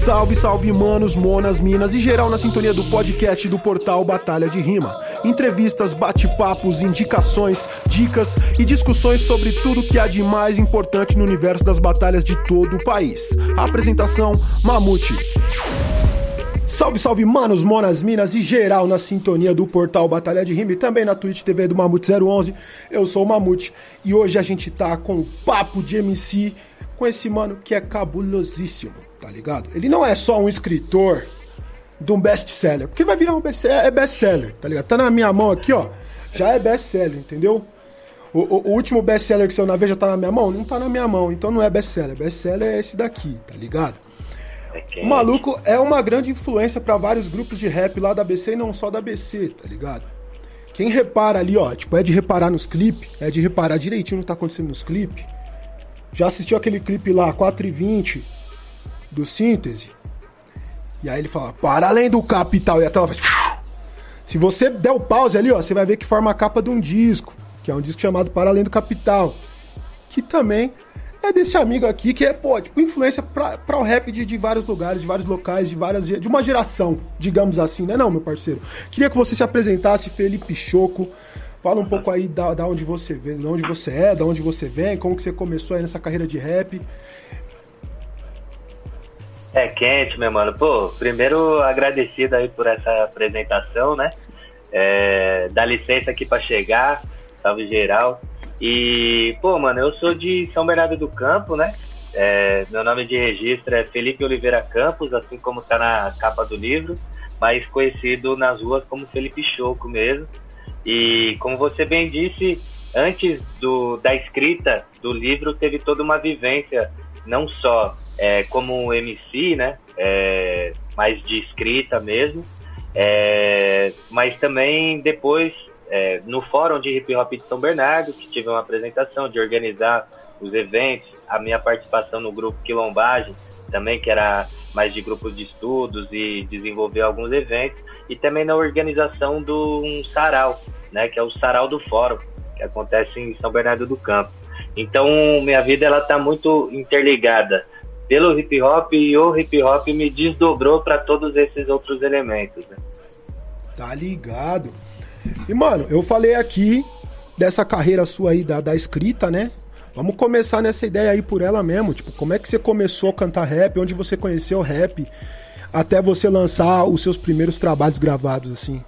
Salve, salve, manos, monas, minas e geral na sintonia do podcast do portal Batalha de Rima. Entrevistas, bate-papos, indicações, dicas e discussões sobre tudo que há de mais importante no universo das batalhas de todo o país. apresentação: Mamute. Salve, salve, manos, monas, minas e geral na sintonia do portal Batalha de Rima e também na Twitch TV do Mamute 011. Eu sou o Mamute e hoje a gente tá com o papo de MC com esse mano que é cabulosíssimo, tá ligado? Ele não é só um escritor de um best-seller, porque vai virar um best-seller, é best-seller, tá ligado? Tá na minha mão aqui, ó, já é best-seller, entendeu? O, o, o último best-seller que saiu na Veja tá na minha mão? Não tá na minha mão, então não é best-seller. Best-seller é esse daqui, tá ligado? O maluco é uma grande influência para vários grupos de rap lá da BC e não só da BC, tá ligado? Quem repara ali, ó, tipo, é de reparar nos clipes, é de reparar direitinho no que tá acontecendo nos clipes. Já assistiu aquele clipe lá, 4 e 20 do Síntese? E aí ele fala, para além do capital, e a tela faz. Se você der o pause ali, ó, você vai ver que forma a capa de um disco, que é um disco chamado Para Além do Capital. Que também é desse amigo aqui que é, pô, tipo, influência para o rap de, de, vários lugares, de vários locais, de várias. de uma geração, digamos assim, né, não, meu parceiro? Queria que você se apresentasse, Felipe Choco. Fala um pouco aí da, da onde você vem, de onde você é, da onde você vem, como que você começou aí nessa carreira de rap. É quente, meu mano. Pô, primeiro agradecido aí por essa apresentação, né? É, dá licença aqui para chegar, salve geral. E, pô, mano, eu sou de São Bernardo do Campo, né? É, meu nome de registro é Felipe Oliveira Campos, assim como tá na capa do livro, mas conhecido nas ruas como Felipe Choco mesmo. E como você bem disse, antes do, da escrita do livro teve toda uma vivência, não só é, como MC, né? É, mais de escrita mesmo, é, mas também depois é, no Fórum de Hip Hop de São Bernardo, que tive uma apresentação de organizar os eventos, a minha participação no grupo Quilombagem, também que era mais de grupos de estudos e desenvolver alguns eventos, e também na organização do um sarau, né, que é o sarau do Fórum, que acontece em São Bernardo do Campo. Então, minha vida ela tá muito interligada pelo hip hop e o hip hop me desdobrou para todos esses outros elementos. Né? Tá ligado? E, mano, eu falei aqui dessa carreira sua aí da, da escrita, né? Vamos começar nessa ideia aí por ela mesmo. Tipo, como é que você começou a cantar rap? Onde você conheceu o rap? Até você lançar os seus primeiros trabalhos gravados, assim.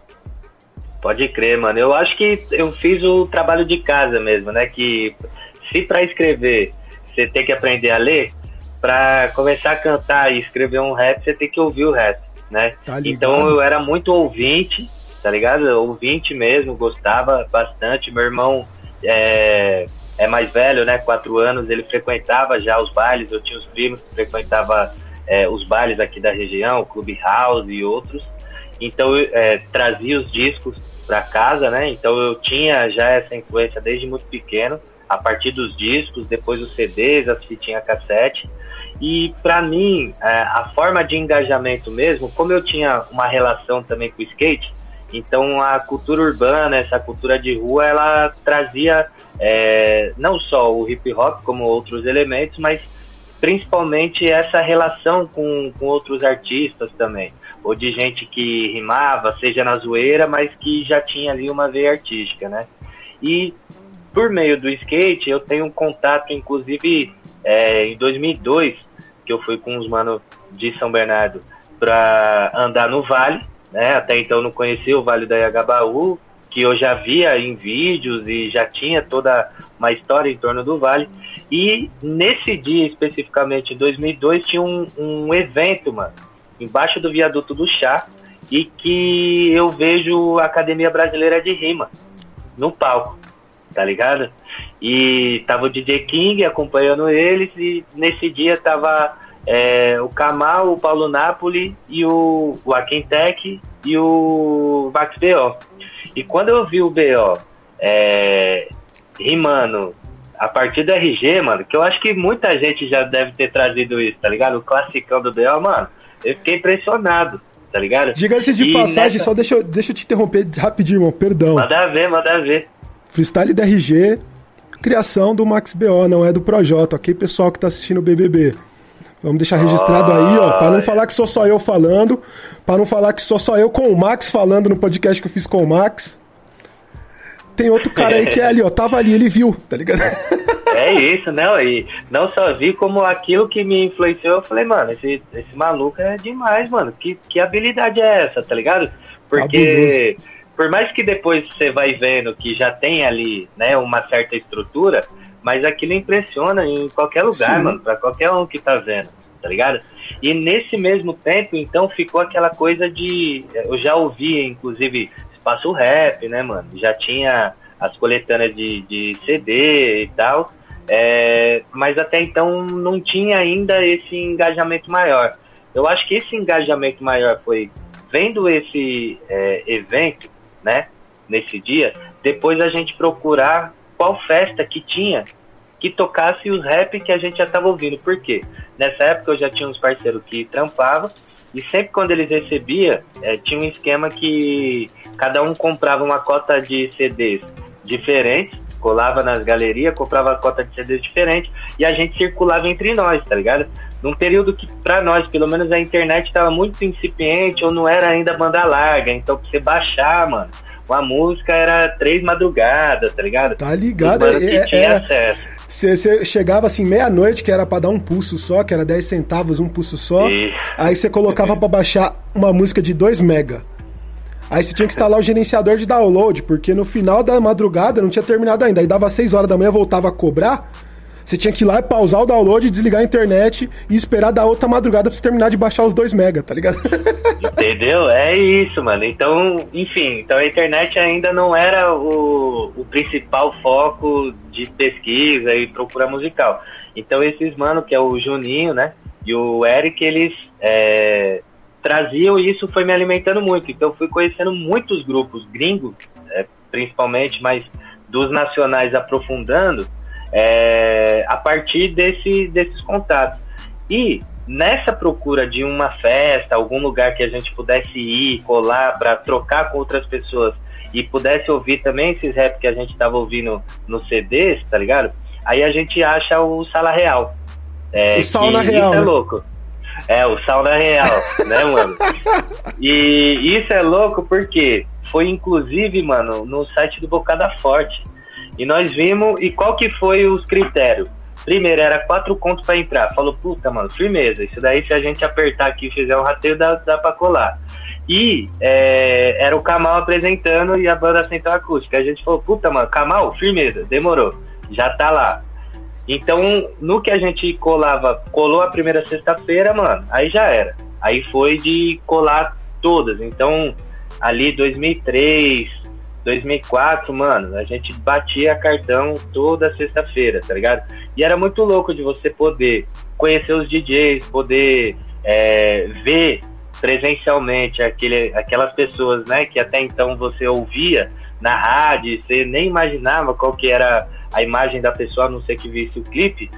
Pode crer, mano. Eu acho que eu fiz o trabalho de casa mesmo, né? Que se para escrever você tem que aprender a ler, para começar a cantar e escrever um rap, você tem que ouvir o rap, né? Tá então eu era muito ouvinte tá ligado? Ouvinte mesmo, gostava bastante. Meu irmão é, é mais velho, né? Quatro anos, ele frequentava já os bailes. Eu tinha os primos que frequentavam é, os bailes aqui da região, Clube House e outros. Então eu é, trazia os discos para casa, né? Então eu tinha já essa influência desde muito pequeno, a partir dos discos, depois os CDs, as fitinhas cassete. E para mim, é, a forma de engajamento mesmo, como eu tinha uma relação também com o skate, então a cultura urbana, essa cultura de rua, ela trazia é, não só o hip hop como outros elementos, mas principalmente essa relação com, com outros artistas também, ou de gente que rimava, seja na zoeira, mas que já tinha ali uma veia artística, né? E por meio do skate eu tenho um contato, inclusive é, em 2002, que eu fui com os manos de São Bernardo para andar no Vale, né? Até então não conhecia o Vale da Iagabaú, que eu já via em vídeos e já tinha toda uma história em torno do Vale. E nesse dia, especificamente em 2002, tinha um, um evento, mano, embaixo do viaduto do Chá, e que eu vejo a Academia Brasileira de Rima no palco, tá ligado? E tava o DJ King acompanhando eles, e nesse dia tava é, o Kamal, o Paulo Napoli e o, o Aquintec e o Max BO. E quando eu vi o BO é, rimando a partir do RG, mano, que eu acho que muita gente já deve ter trazido isso, tá ligado? O classicão do BO, mano, eu fiquei impressionado, tá ligado? Diga-se de e passagem, nessa... só deixa eu, deixa eu te interromper rapidinho, irmão, perdão. Manda ver, manda ver. Freestyle da RG, criação do Max BO, não é do Projota, ok, pessoal que tá assistindo o BBB? Vamos deixar registrado aí, ó, para não falar que sou só eu falando, para não falar que sou só eu com o Max falando no podcast que eu fiz com o Max. Tem outro cara aí que é ali, ó, tava ali, ele viu, tá ligado? É isso, não, e não só vi como aquilo que me influenciou, eu falei, mano, esse, esse maluco é demais, mano, que, que habilidade é essa, tá ligado? Porque por mais que depois você vai vendo que já tem ali, né, uma certa estrutura, mas aquilo impressiona em qualquer lugar, Sim. mano, pra qualquer um que tá vendo, tá ligado? E nesse mesmo tempo, então, ficou aquela coisa de. Eu já ouvi, inclusive, espaço rap, né, mano? Já tinha as coletâneas de, de CD e tal. É, mas até então não tinha ainda esse engajamento maior. Eu acho que esse engajamento maior foi vendo esse é, evento, né, nesse dia, depois a gente procurar qual festa que tinha que tocasse os rap que a gente já estava ouvindo. Por quê? Nessa época eu já tinha uns parceiros que trampavam e sempre quando eles recebiam, é, tinha um esquema que cada um comprava uma cota de CDs diferentes, colava nas galerias, comprava cota de CDs diferentes e a gente circulava entre nós, tá ligado? Num período que, para nós, pelo menos a internet estava muito incipiente ou não era ainda banda larga, então pra você baixar, mano, uma música era três madrugadas, tá ligado? Tá ligado, é, é, tinha é, acesso. Você chegava assim, meia-noite, que era para dar um pulso só, que era 10 centavos um pulso só. Aí você colocava para baixar uma música de 2 mega. Aí você tinha que instalar o gerenciador de download, porque no final da madrugada não tinha terminado ainda. Aí dava 6 horas da manhã, voltava a cobrar. Você tinha que ir lá e pausar o download, desligar a internet e esperar da outra madrugada pra você terminar de baixar os 2 mega, tá ligado? Entendeu? É isso, mano. Então, enfim, então a internet ainda não era o, o principal foco de pesquisa e procura musical. Então esses mano, que é o Juninho, né? E o Eric, eles é, traziam isso foi me alimentando muito. Então eu fui conhecendo muitos grupos gringos, é, principalmente, mas dos nacionais aprofundando é, a partir desse, desses contatos. E nessa procura de uma festa, algum lugar que a gente pudesse ir, colar para trocar com outras pessoas e pudesse ouvir também esses rap que a gente estava ouvindo no CDs, tá ligado? Aí a gente acha o Sala Real. É, o Sauna Real. Isso é né? louco. É, o Sauna Real, né, mano? E isso é louco porque foi inclusive, mano, no site do Bocada Forte. E nós vimos, e qual que foi os critérios? Primeiro, era quatro contos para entrar. Falou, puta, mano, firmeza. Isso daí, se a gente apertar aqui e fizer um rateio, dá, dá pra colar. E é, era o Kamal apresentando e a banda central acústica. A gente falou, puta, mano, Kamal, firmeza, demorou. Já tá lá. Então, no que a gente colava, colou a primeira sexta-feira, mano, aí já era. Aí foi de colar todas. Então, ali 2003, 2004, mano, a gente batia cartão toda sexta-feira, tá ligado? E era muito louco de você poder conhecer os DJs, poder é, ver presencialmente aquele, aquelas pessoas, né, que até então você ouvia na rádio, você nem imaginava qual que era a imagem da pessoa, a não ser que visse o clipe,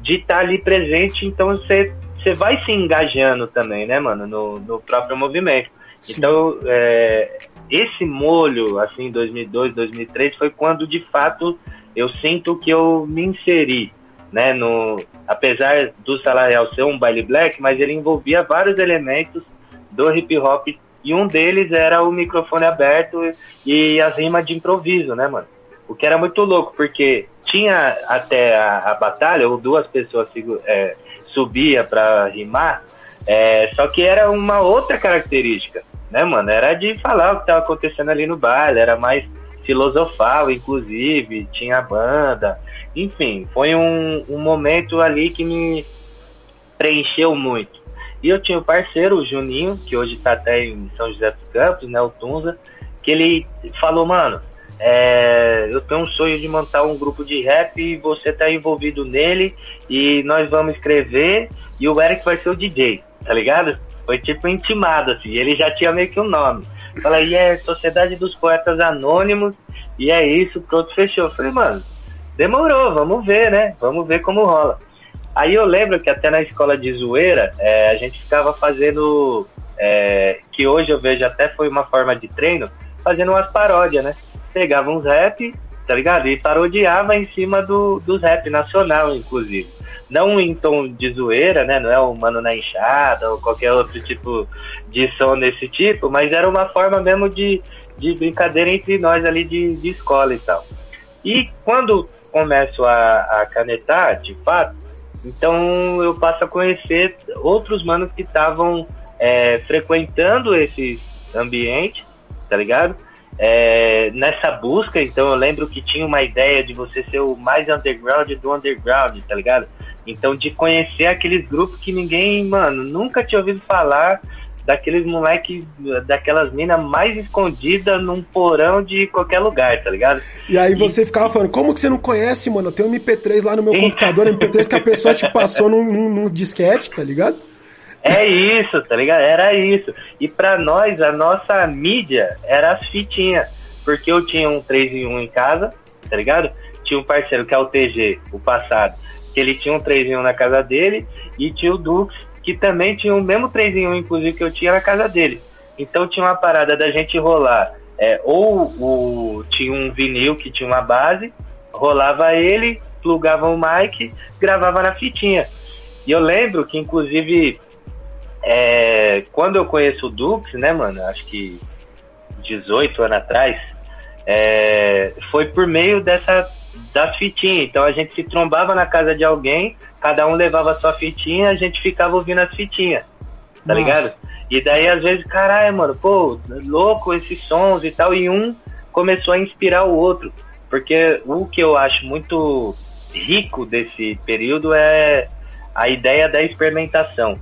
de estar tá ali presente, então você, você vai se engajando também, né, mano, no, no próprio movimento. Sim. Então, é, esse molho, assim, 2002, 2003, foi quando de fato eu sinto que eu me inseri, né? No, apesar do Salarial ser um baile black, mas ele envolvia vários elementos do hip hop e um deles era o microfone aberto e as rimas de improviso, né, mano? O que era muito louco, porque tinha até a, a batalha, ou duas pessoas é, subia para rimar, é, só que era uma outra característica né, mano? Era de falar o que tava acontecendo ali no baile, era mais filosofal, inclusive, tinha banda. Enfim, foi um, um momento ali que me preencheu muito. E eu tinha um parceiro, o Juninho, que hoje tá até em São José dos Campos, né, o Tunza, que ele falou, mano, é, eu tenho um sonho de montar um grupo de rap e você tá envolvido nele e nós vamos escrever e o Eric vai ser o DJ, tá ligado? Foi tipo intimado, assim. Ele já tinha meio que um nome. Falei, é Sociedade dos Poetas Anônimos, e é isso, pronto, fechou. Falei, mano, demorou, vamos ver, né? Vamos ver como rola. Aí eu lembro que até na escola de zoeira, é, a gente ficava fazendo, é, que hoje eu vejo até foi uma forma de treino, fazendo umas paródias, né? Pegava uns rap, tá ligado? E parodiava em cima do, dos rap nacional, inclusive. Não em tom de zoeira, né? Não é o Mano na Enxada ou qualquer outro tipo de som desse tipo, mas era uma forma mesmo de, de brincadeira entre nós ali de, de escola e tal. E quando começo a, a canetar, de fato, então eu passo a conhecer outros manos que estavam é, frequentando esse ambiente, tá ligado? É, nessa busca, então eu lembro que tinha uma ideia de você ser o mais underground do underground, tá ligado? Então de conhecer aqueles grupos que ninguém, mano, nunca tinha ouvido falar daqueles moleques, daquelas minas mais escondidas num porão de qualquer lugar, tá ligado? E aí você e... ficava falando, como que você não conhece, mano? Eu tenho um MP3 lá no meu computador, MP3 que a pessoa te passou num, num, num disquete, tá ligado? É isso, tá ligado? Era isso. E pra nós, a nossa mídia era as fitinhas. Porque eu tinha um 3 em 1 em casa, tá ligado? Tinha um parceiro que é o TG, o passado, que ele tinha um 3 em 1 na casa dele, e tinha o Dux, que também tinha o mesmo 3 em 1, inclusive, que eu tinha na casa dele. Então tinha uma parada da gente rolar. É, ou o, tinha um vinil que tinha uma base, rolava ele, plugava o mic, gravava na fitinha. E eu lembro que, inclusive, é, quando eu conheço o Dux, né, mano, acho que 18 anos atrás, é, foi por meio dessa das fitinhas. Então a gente se trombava na casa de alguém, cada um levava sua fitinha, a gente ficava ouvindo as fitinhas, tá Nossa. ligado? E daí às vezes, caralho, mano, pô, louco esses sons e tal, e um começou a inspirar o outro. Porque o que eu acho muito rico desse período é a ideia da experimentação.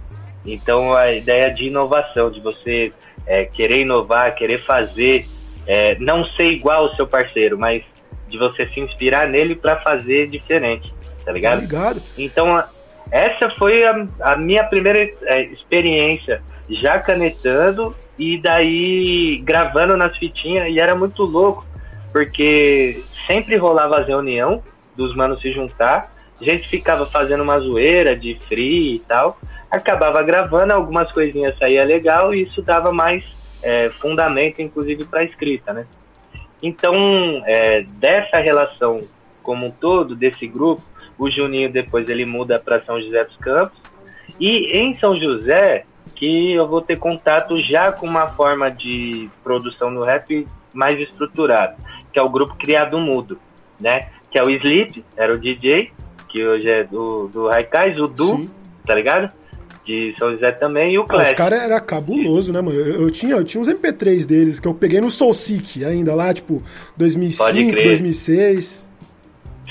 Então a ideia de inovação, de você é, querer inovar, querer fazer, é, não ser igual ao seu parceiro, mas de você se inspirar nele para fazer diferente, tá ligado? Tá. Então essa foi a, a minha primeira é, experiência já canetando e daí gravando nas fitinhas e era muito louco porque sempre rolava a reunião dos manos se juntar, a gente ficava fazendo uma zoeira de free e tal, acabava gravando, algumas coisinhas saía legal e isso dava mais é, fundamento, inclusive, para escrita, né? Então, é, dessa relação como um todo, desse grupo, o Juninho depois ele muda para São José dos Campos, e em São José, que eu vou ter contato já com uma forma de produção no rap mais estruturada, que é o grupo Criado Mudo, né? Que é o Sleep, era o DJ, que hoje é do, do Raikais, o Du, Sim. tá ligado? De São José também, e o Clash. Ah, os caras era cabuloso, né, mano? Eu, eu, tinha, eu tinha uns MP3 deles que eu peguei no Soul Seek ainda lá, tipo, 2005, 2006.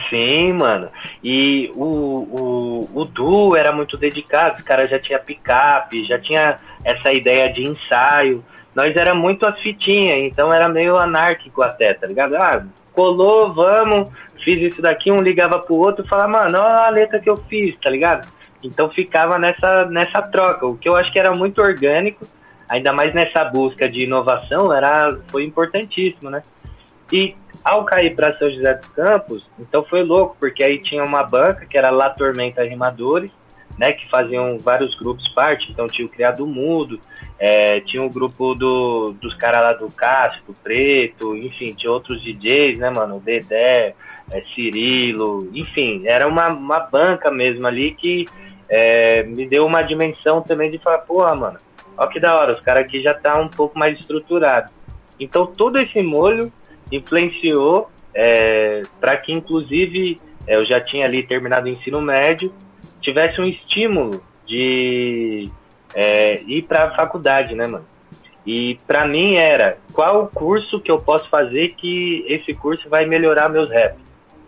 Sim, mano. E o, o, o Du era muito dedicado, os caras já tinha picape, já tinha essa ideia de ensaio. Nós era muito as fitinhas, então era meio anárquico até, tá ligado? Ah, colou, vamos, fiz isso daqui, um ligava pro outro e falava, mano, olha a letra que eu fiz, tá ligado? Então ficava nessa, nessa troca, o que eu acho que era muito orgânico, ainda mais nessa busca de inovação, era, foi importantíssimo, né? E ao cair para São José dos Campos, então foi louco, porque aí tinha uma banca que era La Tormenta Rimadores, né, que faziam vários grupos parte, então tinha o Criado Mudo, é, tinha o grupo do, dos caras lá do Cássio, do Preto, enfim, tinha outros DJs, né, mano, Dedé, é, Cirilo, enfim, era uma, uma banca mesmo ali que é, me deu uma dimensão também de falar, porra, mano, ó que da hora, os caras aqui já tá um pouco mais estruturado. Então todo esse molho influenciou é, para que inclusive é, eu já tinha ali terminado o ensino médio, tivesse um estímulo de é, ir para a faculdade, né, mano? E para mim era qual o curso que eu posso fazer que esse curso vai melhorar meus raps,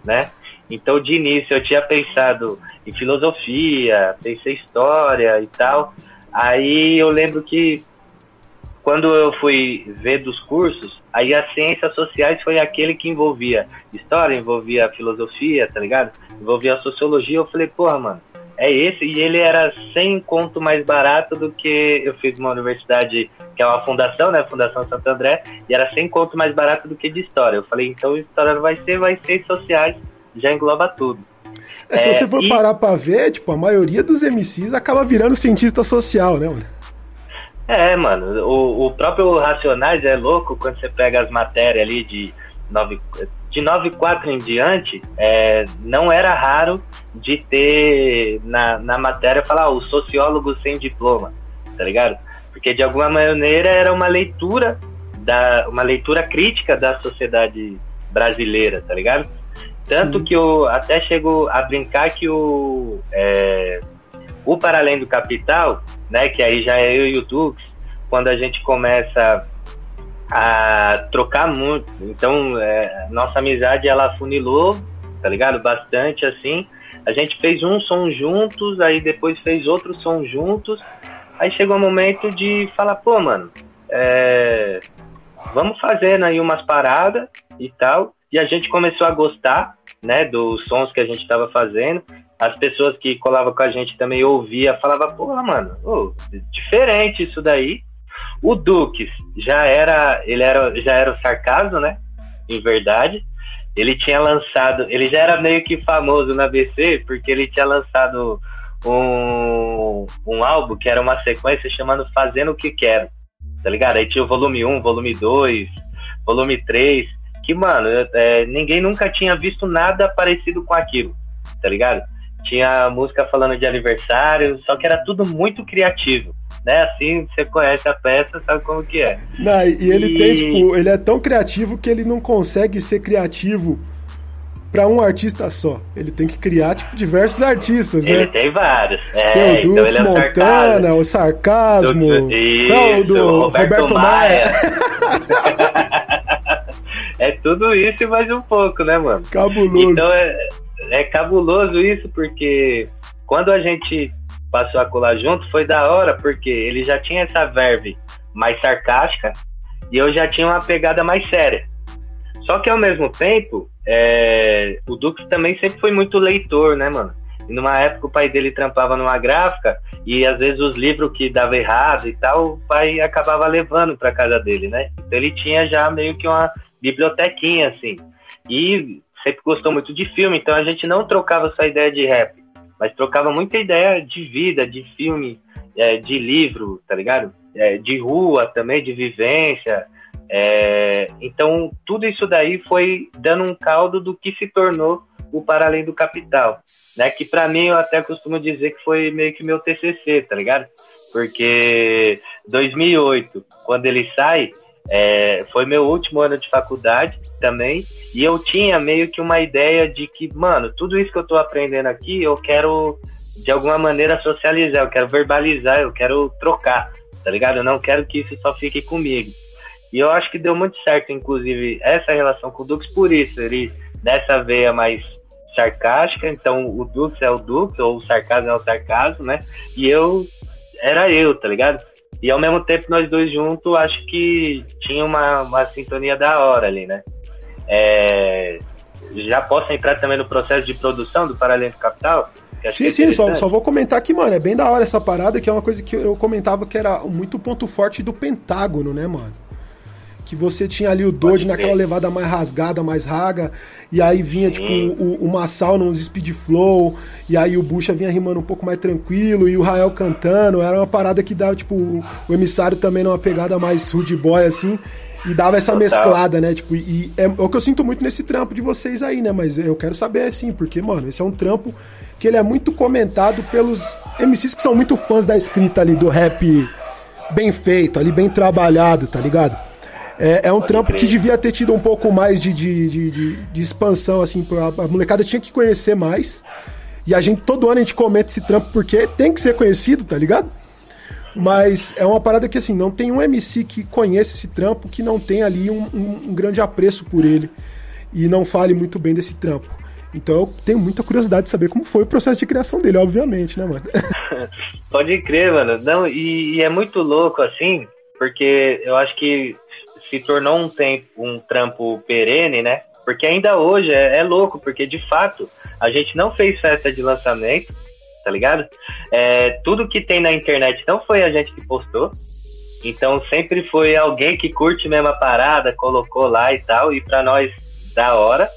né? Então, de início, eu tinha pensado em filosofia, pensei história e tal. Aí eu lembro que quando eu fui ver dos cursos, aí as ciências sociais foi aquele que envolvia história, envolvia filosofia, tá ligado? Envolvia sociologia. Eu falei, porra, mano, é esse. E ele era 100 conto mais barato do que eu fiz uma universidade, que é uma fundação, né? Fundação Santo André, e era 100 conto mais barato do que de história. Eu falei, então história não vai ser, vai ser sociais já engloba tudo. É, se é, você for e... parar pra ver, tipo, a maioria dos MCs acaba virando cientista social, né, mano? É, mano, o, o próprio Racionais é louco quando você pega as matérias ali de nove, de 94 em diante, é, não era raro de ter na, na matéria falar ah, o sociólogo sem diploma, tá ligado? Porque de alguma maneira era uma leitura da uma leitura crítica da sociedade brasileira, tá ligado? Tanto Sim. que eu até chego a brincar que o é, o Para Além do Capital, né, que aí já é eu e o Dux, quando a gente começa a trocar muito. Então, é, nossa amizade ela funilou, tá ligado? Bastante assim. A gente fez um som juntos, aí depois fez outro som juntos. Aí chegou o momento de falar, pô, mano, é, vamos fazendo aí umas paradas e tal. E a gente começou a gostar, né, dos sons que a gente estava fazendo. As pessoas que colavam com a gente também ouvia, falava, pô, mano, oh, diferente isso daí. O Dukes já era, ele era, já era o sarcasmo, né? Em verdade. Ele tinha lançado, ele já era meio que famoso na BC, porque ele tinha lançado um, um álbum que era uma sequência chamando Fazendo o que Quero, tá ligado? Aí tinha o volume 1, volume 2, volume 3, que, mano, é, ninguém nunca tinha visto nada parecido com aquilo, tá ligado? Tinha música falando de aniversário, só que era tudo muito criativo né? Assim, você conhece a peça, sabe como que é. Não, e ele e... tem, tipo, ele é tão criativo que ele não consegue ser criativo para um artista só. Ele tem que criar, tipo, diversos artistas, né? Ele tem vários. É, tem o Dux então é Montana, o Sarcasmo, do, isso, não, do Roberto, Roberto Maia. Maia. é tudo isso e mais um pouco, né, mano? Cabuloso. Então é, é cabuloso isso, porque quando a gente passou a colar junto foi da hora, porque ele já tinha essa verve mais sarcástica e eu já tinha uma pegada mais séria. Só que ao mesmo tempo, é, o Dux também sempre foi muito leitor, né, mano? E numa época o pai dele trampava numa gráfica e às vezes os livros que dava errado e tal, o pai acabava levando para casa dele, né? Então ele tinha já meio que uma bibliotequinha assim. E sempre gostou muito de filme, então a gente não trocava só ideia de rap mas trocava muita ideia de vida, de filme, é, de livro, tá ligado? É, de rua também, de vivência. É, então, tudo isso daí foi dando um caldo do que se tornou o Para Além do Capital, né? Que para mim eu até costumo dizer que foi meio que meu TCC, tá ligado? Porque 2008, quando ele sai, é, foi meu último ano de faculdade também, e eu tinha meio que uma ideia de que, mano, tudo isso que eu tô aprendendo aqui, eu quero de alguma maneira socializar, eu quero verbalizar, eu quero trocar, tá ligado? Eu não quero que isso só fique comigo. E eu acho que deu muito certo, inclusive, essa relação com o Dux por isso, ele nessa veia mais sarcástica, então o Dux é o Dux, ou o sarcasmo é o sarcasmo, né? E eu era eu, tá ligado? E ao mesmo tempo, nós dois juntos, acho que tinha uma, uma sintonia da hora ali, né? É, já posso entrar também no processo de produção do Paralelo Capital? Sim, é sim, só, só vou comentar aqui, mano, é bem da hora essa parada, que é uma coisa que eu comentava que era muito ponto forte do Pentágono, né, mano? Que você tinha ali o Dodge naquela levada mais rasgada, mais raga, e aí vinha, tipo, o, o Massal nos speed flow, e aí o Bucha vinha rimando um pouco mais tranquilo, e o Rael cantando, era uma parada que dava, tipo, o, o emissário também numa pegada mais rude boy, assim, e dava essa Total. mesclada, né? Tipo, e é, é, o que eu sinto muito nesse trampo de vocês aí, né? Mas eu quero saber assim, porque, mano, esse é um trampo que ele é muito comentado pelos MCs que são muito fãs da escrita ali, do rap bem feito, ali bem trabalhado, tá ligado? É, é um Pode trampo crer. que devia ter tido um pouco mais de, de, de, de, de expansão, assim, a, a molecada tinha que conhecer mais. E a gente, todo ano a gente comenta esse trampo porque tem que ser conhecido, tá ligado? Mas é uma parada que, assim, não tem um MC que conheça esse trampo que não tenha ali um, um, um grande apreço por ele e não fale muito bem desse trampo. Então eu tenho muita curiosidade de saber como foi o processo de criação dele, obviamente, né, mano? Pode crer, mano. Não, e, e, é muito louco, assim, porque eu acho que se tornou um tempo, um trampo perene, né? Porque ainda hoje é, é, louco, porque de fato a gente não fez festa de lançamento, tá ligado? É, tudo que tem na internet não foi a gente que postou. Então sempre foi alguém que curte mesmo a parada, colocou lá e tal, e para nós da hora.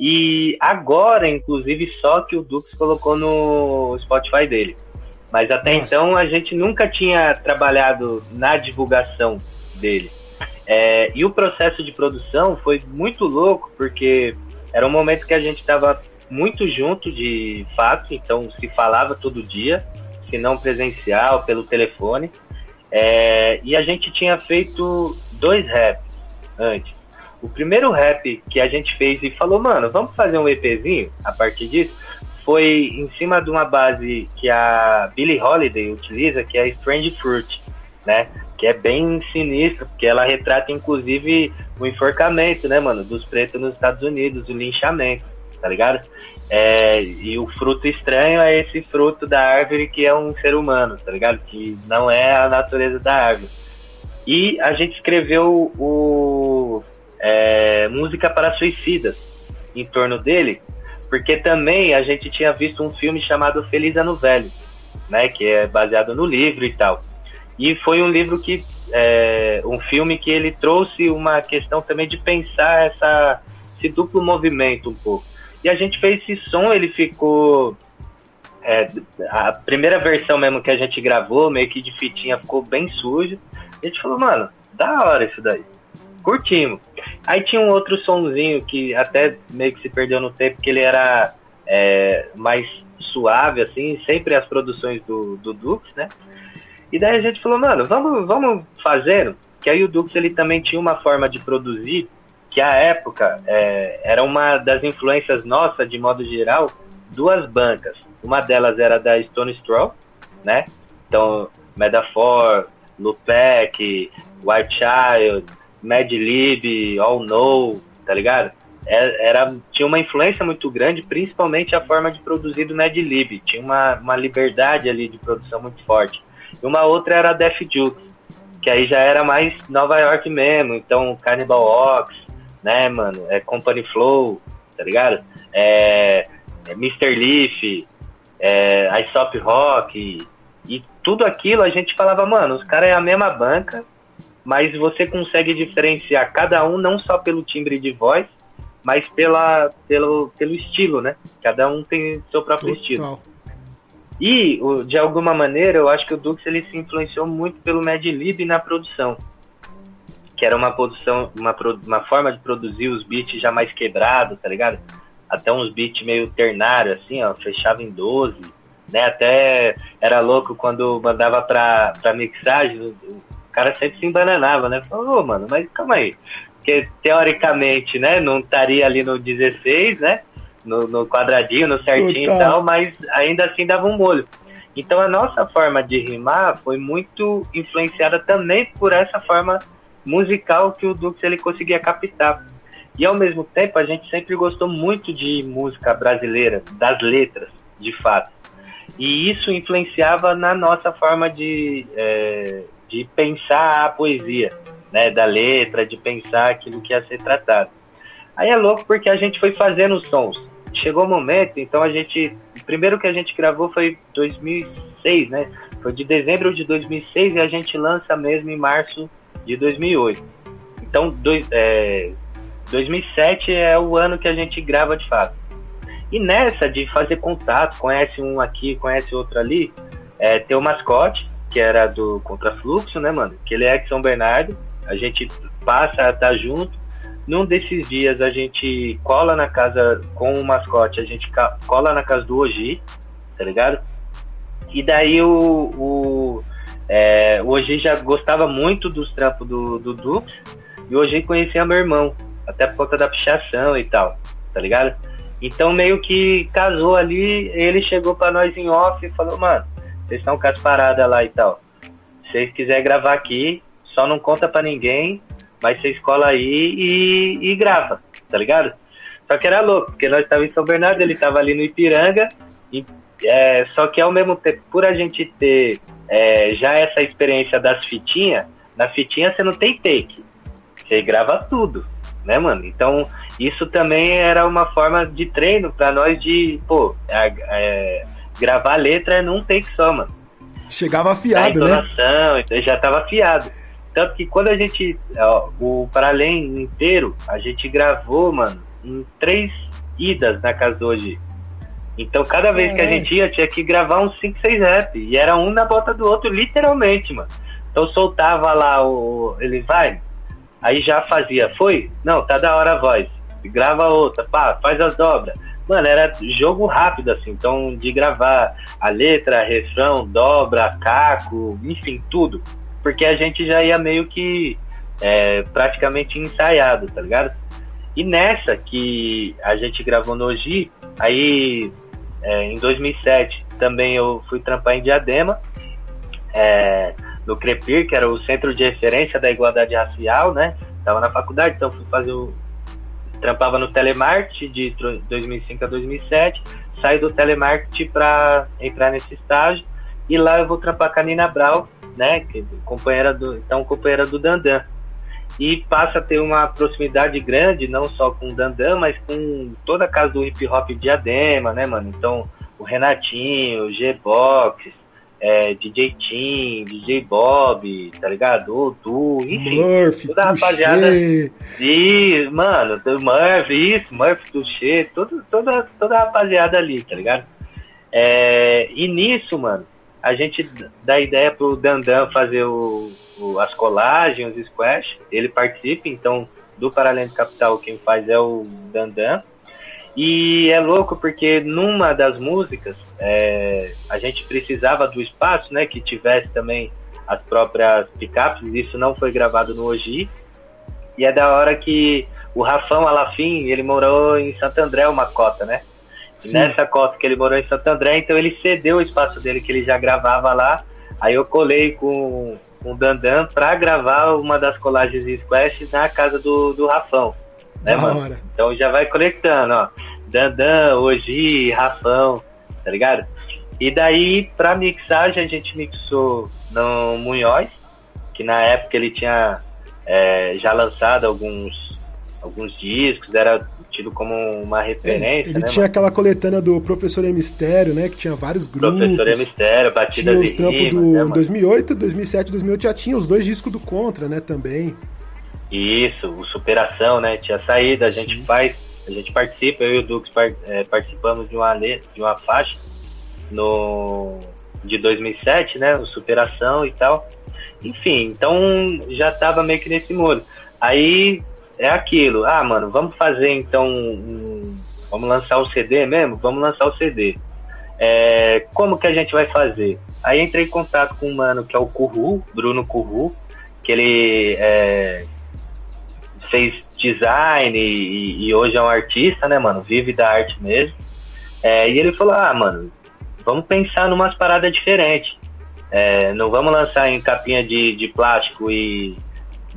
E agora, inclusive, só que o Dux colocou no Spotify dele. Mas até Nossa. então a gente nunca tinha trabalhado na divulgação dele. É, e o processo de produção foi muito louco, porque era um momento que a gente estava muito junto de fato, então se falava todo dia, se não presencial, pelo telefone. É, e a gente tinha feito dois raps antes. O primeiro rap que a gente fez e falou, mano, vamos fazer um EPzinho a partir disso, foi em cima de uma base que a Billie Holiday utiliza, que é a Strange Fruit, né? Que é bem sinistro, porque ela retrata inclusive o enforcamento, né, mano, dos pretos nos Estados Unidos, o linchamento, tá ligado? É, e o fruto estranho é esse fruto da árvore que é um ser humano, tá ligado? Que não é a natureza da árvore. E a gente escreveu o é, Música para Suicidas em torno dele, porque também a gente tinha visto um filme chamado Feliz Ano Velho, né, que é baseado no livro e tal. E foi um livro que, é, um filme que ele trouxe uma questão também de pensar essa, esse duplo movimento um pouco. E a gente fez esse som, ele ficou. É, a primeira versão mesmo que a gente gravou, meio que de fitinha, ficou bem sujo. A gente falou, mano, da hora isso daí curtimos. Aí tinha um outro sonzinho que até meio que se perdeu no tempo, que ele era é, mais suave, assim, sempre as produções do, do Dux, né? E daí a gente falou, mano, vamos, vamos fazer, que aí o Dux ele também tinha uma forma de produzir, que à época é, era uma das influências nossas, de modo geral, duas bancas. Uma delas era da Stone Straw, né? Então, Metaphor, Lupec, White Child, Mad Lib, All Know, tá ligado? É, era, tinha uma influência muito grande, principalmente a forma de produzir do Mad Lib. Tinha uma, uma liberdade ali de produção muito forte. E uma outra era Def Jukes, que aí já era mais Nova York mesmo. Então, Cannibal Ox, né, mano? É Company Flow, tá ligado? É, é Mr. Leaf, é, Aesop Rock. E, e tudo aquilo a gente falava, mano, os caras é a mesma banca, mas você consegue diferenciar cada um não só pelo timbre de voz, mas pela, pelo, pelo estilo, né? Cada um tem seu próprio Total. estilo. E, de alguma maneira, eu acho que o Dux ele se influenciou muito pelo Mad Lib na produção, que era uma produção, uma, uma forma de produzir os beats já mais quebrados, tá ligado? Até uns beats meio ternário, assim, ó, fechava em 12, né? Até era louco quando mandava pra, pra mixagem, cara sempre se embananava, né? Falou, oh, mano, mas calma aí. Porque teoricamente, né, não estaria ali no 16, né? No, no quadradinho, no certinho e tal, mas ainda assim dava um molho. Então a nossa forma de rimar foi muito influenciada também por essa forma musical que o Dux ele conseguia captar. E ao mesmo tempo a gente sempre gostou muito de música brasileira, das letras, de fato. E isso influenciava na nossa forma de, é, de pensar a poesia, né, da letra, de pensar aquilo que ia ser tratado. Aí é louco porque a gente foi fazendo sons. Chegou o momento, então a gente, o primeiro que a gente gravou foi 2006, né? Foi de dezembro de 2006 e a gente lança mesmo em março de 2008. Então, dois, é, 2007 é o ano que a gente grava de fato. E nessa de fazer contato, conhece um aqui, conhece outro ali, é, tem o mascote, que era do Contrafluxo, né, mano? Que ele é de São Bernardo. A gente passa a estar junto. Num desses dias a gente cola na casa com o mascote, a gente cola na casa do Oji, tá ligado? E daí o, o, é, o Oji já gostava muito dos trampos do, do Dux, e o Oji conhecia meu irmão, até por conta da pichação e tal, tá ligado? Então meio que casou ali, ele chegou para nós em off e falou, mano, vocês estão com as paradas lá e tal. Se vocês quiserem gravar aqui, só não conta para ninguém, mas vocês cola aí e, e grava, tá ligado? Só que era louco, porque nós estávamos em São Bernardo, ele estava ali no Ipiranga, e, é, só que ao mesmo tempo, por a gente ter é, já essa experiência das fitinhas, na fitinha você não tem take, você grava tudo, né, mano? Então, isso também era uma forma de treino para nós de, pô, é, gravar letra é num take só, mano. Chegava afiado, né? Já tava afiado. Tanto que quando a gente. Ó, o Paralém inteiro, a gente gravou, mano, em três idas na casa do hoje. Então cada vez é. que a gente ia, tinha que gravar uns 5, 6 rap. E era um na bota do outro, literalmente, mano. Então soltava lá o. Ele vai. Aí já fazia, foi? Não, tá da hora a voz. Grava outra, pá, faz as dobras. Mano, era jogo rápido, assim, então de gravar a letra, refrão, dobra, caco, enfim, tudo. Porque a gente já ia meio que é, praticamente ensaiado, tá ligado? E nessa que a gente gravou no Oji, aí é, em 2007 também eu fui trampar em Diadema, é, no CREPIR, que era o Centro de Referência da Igualdade Racial, né? Tava na faculdade, então fui fazer o. Trampava no telemarketing de 2005 a 2007, saí do telemarketing para entrar nesse estágio, e lá eu vou trampar com a Nina Brau, né? Que, companheira do, então, companheira do Dandan e passa a ter uma proximidade grande, não só com o Dandan, mas com toda a casa do hip hop Diadema, né, mano? Então, o Renatinho, o G-Box, é, DJ Tim, DJ Bob, tá ligado? O Du, enfim, Murphy, toda a rapaziada. E, mano, Murphy, isso, Murphy, Touché, toda, toda, toda a rapaziada ali, tá ligado? É, e nisso, mano, a gente dá ideia pro Dandan fazer o o, as colagens, os squash, ele participa, então do Paralelo Capital quem faz é o Dandan. E é louco porque numa das músicas é, a gente precisava do espaço, né, que tivesse também as próprias picapes, isso não foi gravado no Oji. E é da hora que o Rafão Alafim, ele morou em Santo André, uma cota, né? Nessa cota que ele morou em Santo André, então ele cedeu o espaço dele que ele já gravava lá Aí eu colei com, com o Dandan pra gravar uma das colagens de Squash na casa do, do Rafão. Né, mano? Hora. Então já vai conectando, ó. Dandan, Oji, Rafão, tá ligado? E daí, pra mixagem, a gente mixou no Munhoz, que na época ele tinha é, já lançado alguns, alguns discos, era tido como uma referência. Ele, né, tinha mano? aquela coletânea do Professor E Mistério, né? Que tinha vários grupos. Professor E Mistério, Batidas tinha os trampos do né, 2008, 2007, 2008 já tinha os dois discos do Contra, né? Também. Isso, o Superação, né? Tinha saído, a gente Sim. faz, a gente participa, eu e o Dux é, participamos de uma, de uma faixa no de 2007, né? O Superação e tal. Enfim, então já tava meio que nesse molho. Aí é aquilo. Ah, mano, vamos fazer então um, vamos lançar o CD mesmo? Vamos lançar o CD. É, como que a gente vai fazer? Aí entrei em contato com um mano que é o Curru, Bruno Curru, que ele é, fez design e, e, hoje é um artista, né, mano? Vive da arte mesmo. É, e ele falou: ah, mano, vamos pensar numas paradas diferentes. É, não vamos lançar em capinha de, de plástico e,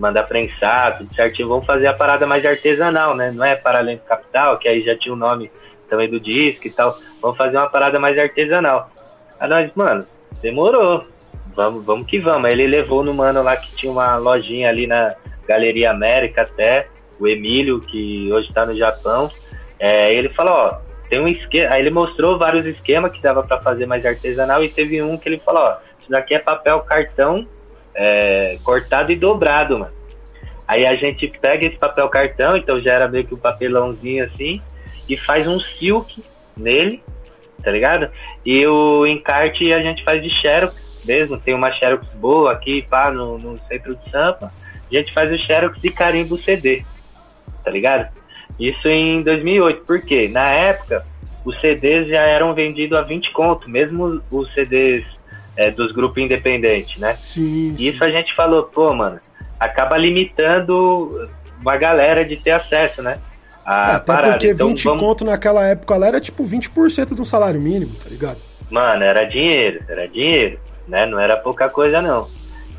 mandar prensar, tudo certinho. Vamos fazer a parada mais artesanal, né? Não é Paralento Capital, que aí já tinha o nome também do disco e tal. Vamos fazer uma parada mais artesanal. Aí nós, mano, demorou. Vamos, vamos que vamos. Aí ele levou no mano lá que tinha uma lojinha ali na Galeria América até, o Emílio, que hoje tá no Japão. É, ele falou, ó, tem um esquema. Aí ele mostrou vários esquemas que dava para fazer mais artesanal e teve um que ele falou, ó, isso daqui é papel cartão é, cortado e dobrado, mano. Aí a gente pega esse papel cartão, então já era meio que um papelãozinho assim, e faz um silk nele, tá ligado? E o encarte a gente faz de xerox mesmo, tem uma xerox boa aqui, pá, no, no centro de Sampa. A gente faz o xerox de carimbo CD, tá ligado? Isso em 2008, porque na época os CDs já eram vendidos a 20 conto, mesmo os CDs é, dos grupos independentes, né? Sim. Isso a gente falou, pô, mano, acaba limitando uma galera de ter acesso, né? A é, até parada. porque então, 20 vamos... conto naquela época lá era tipo 20% do salário mínimo, tá ligado? Mano, era dinheiro, era dinheiro, né? Não era pouca coisa, não.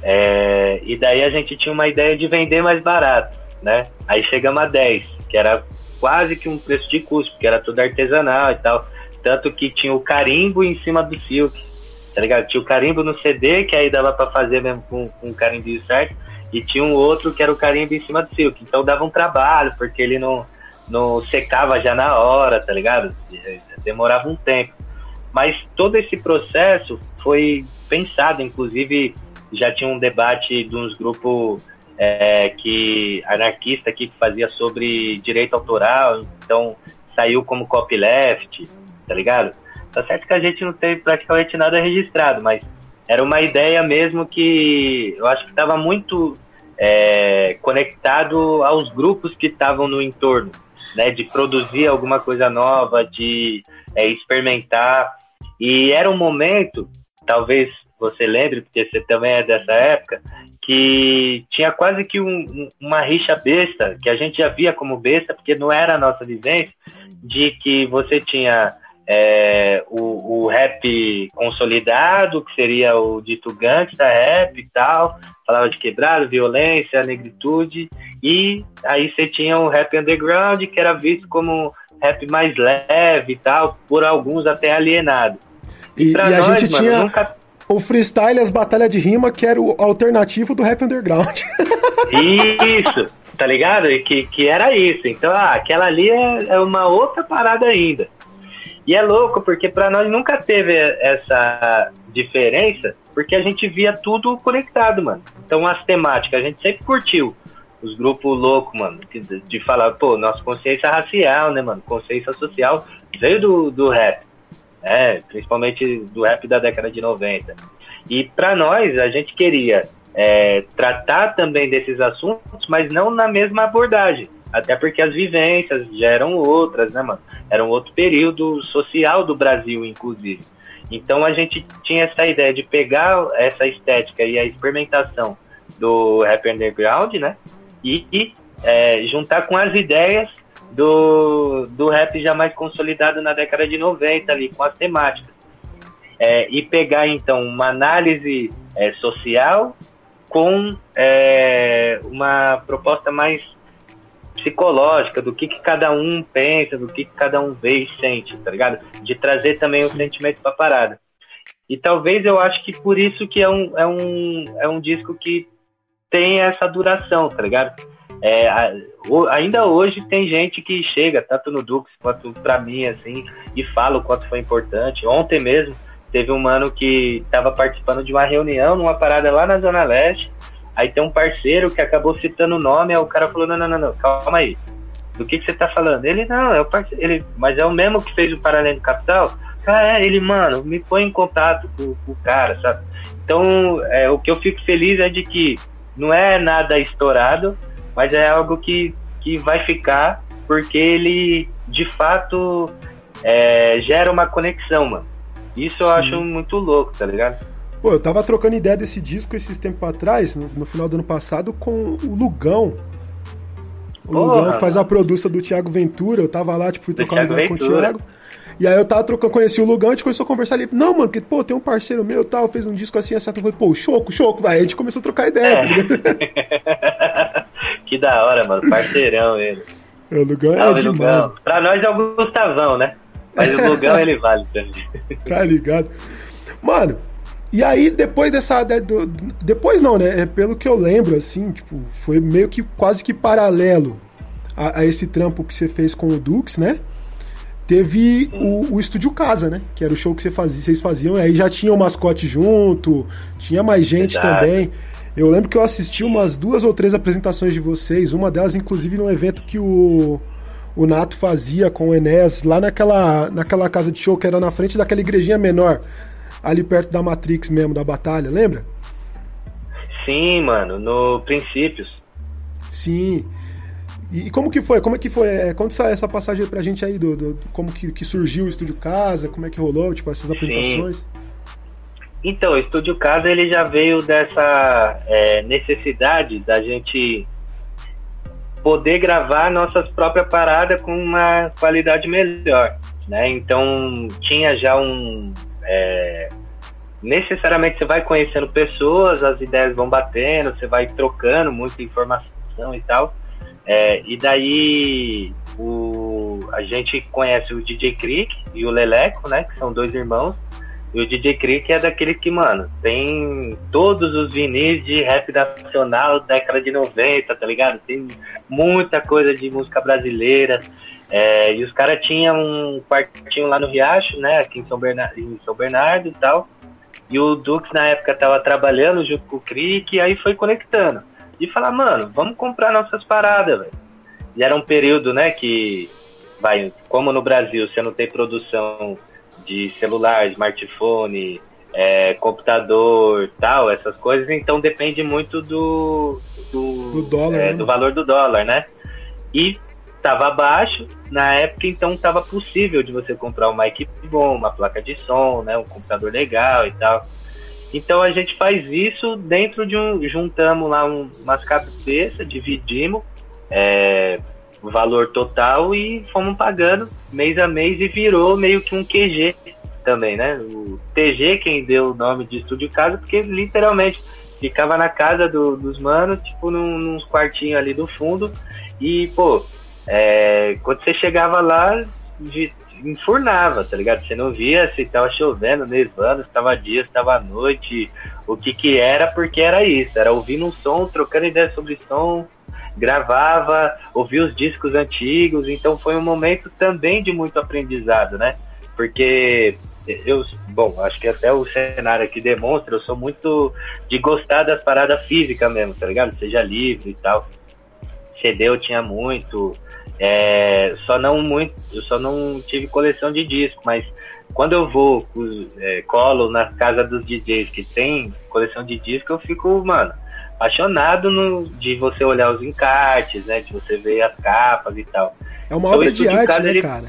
É... E daí a gente tinha uma ideia de vender mais barato, né? Aí chegamos a 10, que era quase que um preço de custo, porque era tudo artesanal e tal. Tanto que tinha o carimbo em cima do silk tá ligado? Tinha o carimbo no CD, que aí dava para fazer mesmo com, com o carimbinho certo, e tinha um outro que era o carimbo em cima do silk. Então dava um trabalho, porque ele não, não secava já na hora, tá ligado? Demorava um tempo. Mas todo esse processo foi pensado, inclusive já tinha um debate de uns grupos é, que anarquista que fazia sobre direito autoral, então saiu como copyleft, tá ligado? Tá certo que a gente não tem praticamente nada registrado, mas era uma ideia mesmo que eu acho que estava muito é, conectado aos grupos que estavam no entorno, né? De produzir alguma coisa nova, de é, experimentar. E era um momento, talvez você lembre, porque você também é dessa época, que tinha quase que um, uma rixa besta, que a gente já via como besta, porque não era a nossa vivência, de que você tinha é, o, o, rap consolidado, que seria o dito gangsta rap e tal, falava de quebrado, violência, negritude, e aí você tinha o rap underground, que era visto como rap mais leve e tal, por alguns até alienado. E, e, e a gente mano, tinha nunca... o freestyle as batalhas de rima, que era o alternativo do rap underground. Isso, tá ligado? Que, que era isso. Então, ah, aquela ali é, é uma outra parada ainda. E é louco, porque para nós nunca teve essa diferença, porque a gente via tudo conectado, mano. Então as temáticas a gente sempre curtiu. Os grupos loucos, mano, de, falar, pô, nossa consciência racial, né, mano? Consciência social veio do, do rap, né? Principalmente do rap da década de 90. E para nós, a gente queria é, tratar também desses assuntos, mas não na mesma abordagem. Até porque as vivências já eram outras, né, mano? Era um outro período social do Brasil, inclusive. Então a gente tinha essa ideia de pegar essa estética e a experimentação do rap underground, né? E, e é, juntar com as ideias do, do rap já mais consolidado na década de 90 ali, com as temáticas. É, e pegar então uma análise é, social com é, uma proposta mais psicológica, do que, que cada um pensa, do que, que cada um vê e sente, tá ligado? De trazer também o sentimento pra parada. E talvez eu acho que por isso que é um, é um, é um disco que tem essa duração, tá ligado? É, ainda hoje tem gente que chega, tanto no Dux quanto pra mim, assim, e fala o quanto foi importante. Ontem mesmo teve um mano que tava participando de uma reunião numa parada lá na Zona Leste, Aí tem um parceiro que acabou citando o nome, aí o cara falou, não, não, não, não calma aí. Do que, que você tá falando? Ele, não, é o parceiro, ele, mas é o mesmo que fez o Paralelo Capital? Ah, é, ele, mano, me põe em contato com, com o cara, sabe? Então, é, o que eu fico feliz é de que não é nada estourado, mas é algo que, que vai ficar, porque ele, de fato, é, gera uma conexão, mano. Isso eu Sim. acho muito louco, tá ligado? Pô, eu tava trocando ideia desse disco esses tempos atrás, no, no final do ano passado, com o Lugão. O Porra, Lugão que faz a produção do Thiago Ventura. Eu tava lá, tipo, fui trocar ideia com o Thiago. E aí eu tava trocando, conheci o Lugão, a gente começou a conversar ali. Não, mano, porque, pô, tem um parceiro meu tal, fez um disco assim, assim. Eu falei, pô, choco, choco. Aí a gente começou a trocar ideia, é. tá que da hora, mano. Parceirão ele. É, o Lugão é demais. Lugão. Pra nós é o Gustavão, né? Mas o Lugão ele vale também. Tá ligado? Mano, e aí, depois dessa. De, do, depois não, né? É pelo que eu lembro, assim, tipo, foi meio que quase que paralelo a, a esse trampo que você fez com o Dux, né? Teve o, o Estúdio Casa, né? Que era o show que você fazia, vocês faziam. Aí já tinha o mascote junto, tinha mais gente Verdade. também. Eu lembro que eu assisti umas duas ou três apresentações de vocês, uma delas, inclusive, num evento que o, o Nato fazia com o Enéas lá naquela, naquela casa de show que era na frente daquela igrejinha menor ali perto da Matrix mesmo, da batalha, lembra? Sim, mano, no Princípios. Sim. E, e como que foi? Como é que foi? É, conta essa, essa passagem pra gente aí do, do, como que, que, surgiu o Estúdio Casa, como é que rolou, tipo, essas apresentações. Sim. Então, o Estúdio Casa ele já veio dessa é, necessidade da gente poder gravar nossas próprias paradas com uma qualidade melhor, né? Então tinha já um, é, necessariamente você vai conhecendo pessoas, as ideias vão batendo, você vai trocando muita informação e tal. É, e daí o, a gente conhece o DJ Creek e o Leleco, né? Que são dois irmãos. E o DJ Creek é daquele que, mano, tem todos os vinis de rap nacional década de 90, tá ligado? Tem muita coisa de música brasileira. É, e os caras tinham um quartinho lá no Riacho, né? Aqui em São Bernardo, em São Bernardo e tal. E o Dux na época tava trabalhando junto com o Crick, e aí foi conectando. E falar, mano, vamos comprar nossas paradas, velho. E era um período, né, que, vai, como no Brasil você não tem produção de celular, smartphone, é, computador, tal, essas coisas, então depende muito do, do do, dólar, é, né? do valor do dólar, né? E estava abaixo na época, então estava possível de você comprar uma equipe bom, uma placa de som, né, um computador legal e tal. Então a gente faz isso dentro de um. Juntamos lá um, umas cabeças, dividimos é, o valor total e fomos pagando mês a mês e virou meio que um QG também, né? O TG, quem deu o nome de estúdio casa, porque literalmente ficava na casa do, dos manos, tipo num, nos quartinhos ali do fundo. E, pô, é, quando você chegava lá, de, enfurnava, tá ligado? Você não via se tava chovendo, nevando, se tava dia, se tava noite, o que que era, porque era isso, era ouvindo um som, trocando ideia sobre som, gravava, ouvia os discos antigos, então foi um momento também de muito aprendizado, né? Porque eu, bom, acho que até o cenário aqui demonstra, eu sou muito de gostar das paradas físicas mesmo, tá ligado? Seja livre e tal. CD eu tinha muito, é, só não muito, eu só não tive coleção de disco, mas quando eu vou, é, colo na casa dos DJs que tem coleção de disco, eu fico, mano, apaixonado no, de você olhar os encartes, né? De você ver as capas e tal. É uma então, obra de arte, casa, né, ele... cara?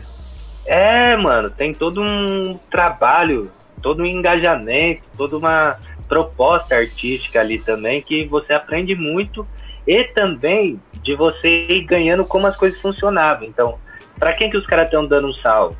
É, mano, tem todo um trabalho, todo um engajamento, toda uma proposta artística ali também que você aprende muito e também de você ir ganhando como as coisas funcionavam. Então, para quem que os caras estão dando um salve,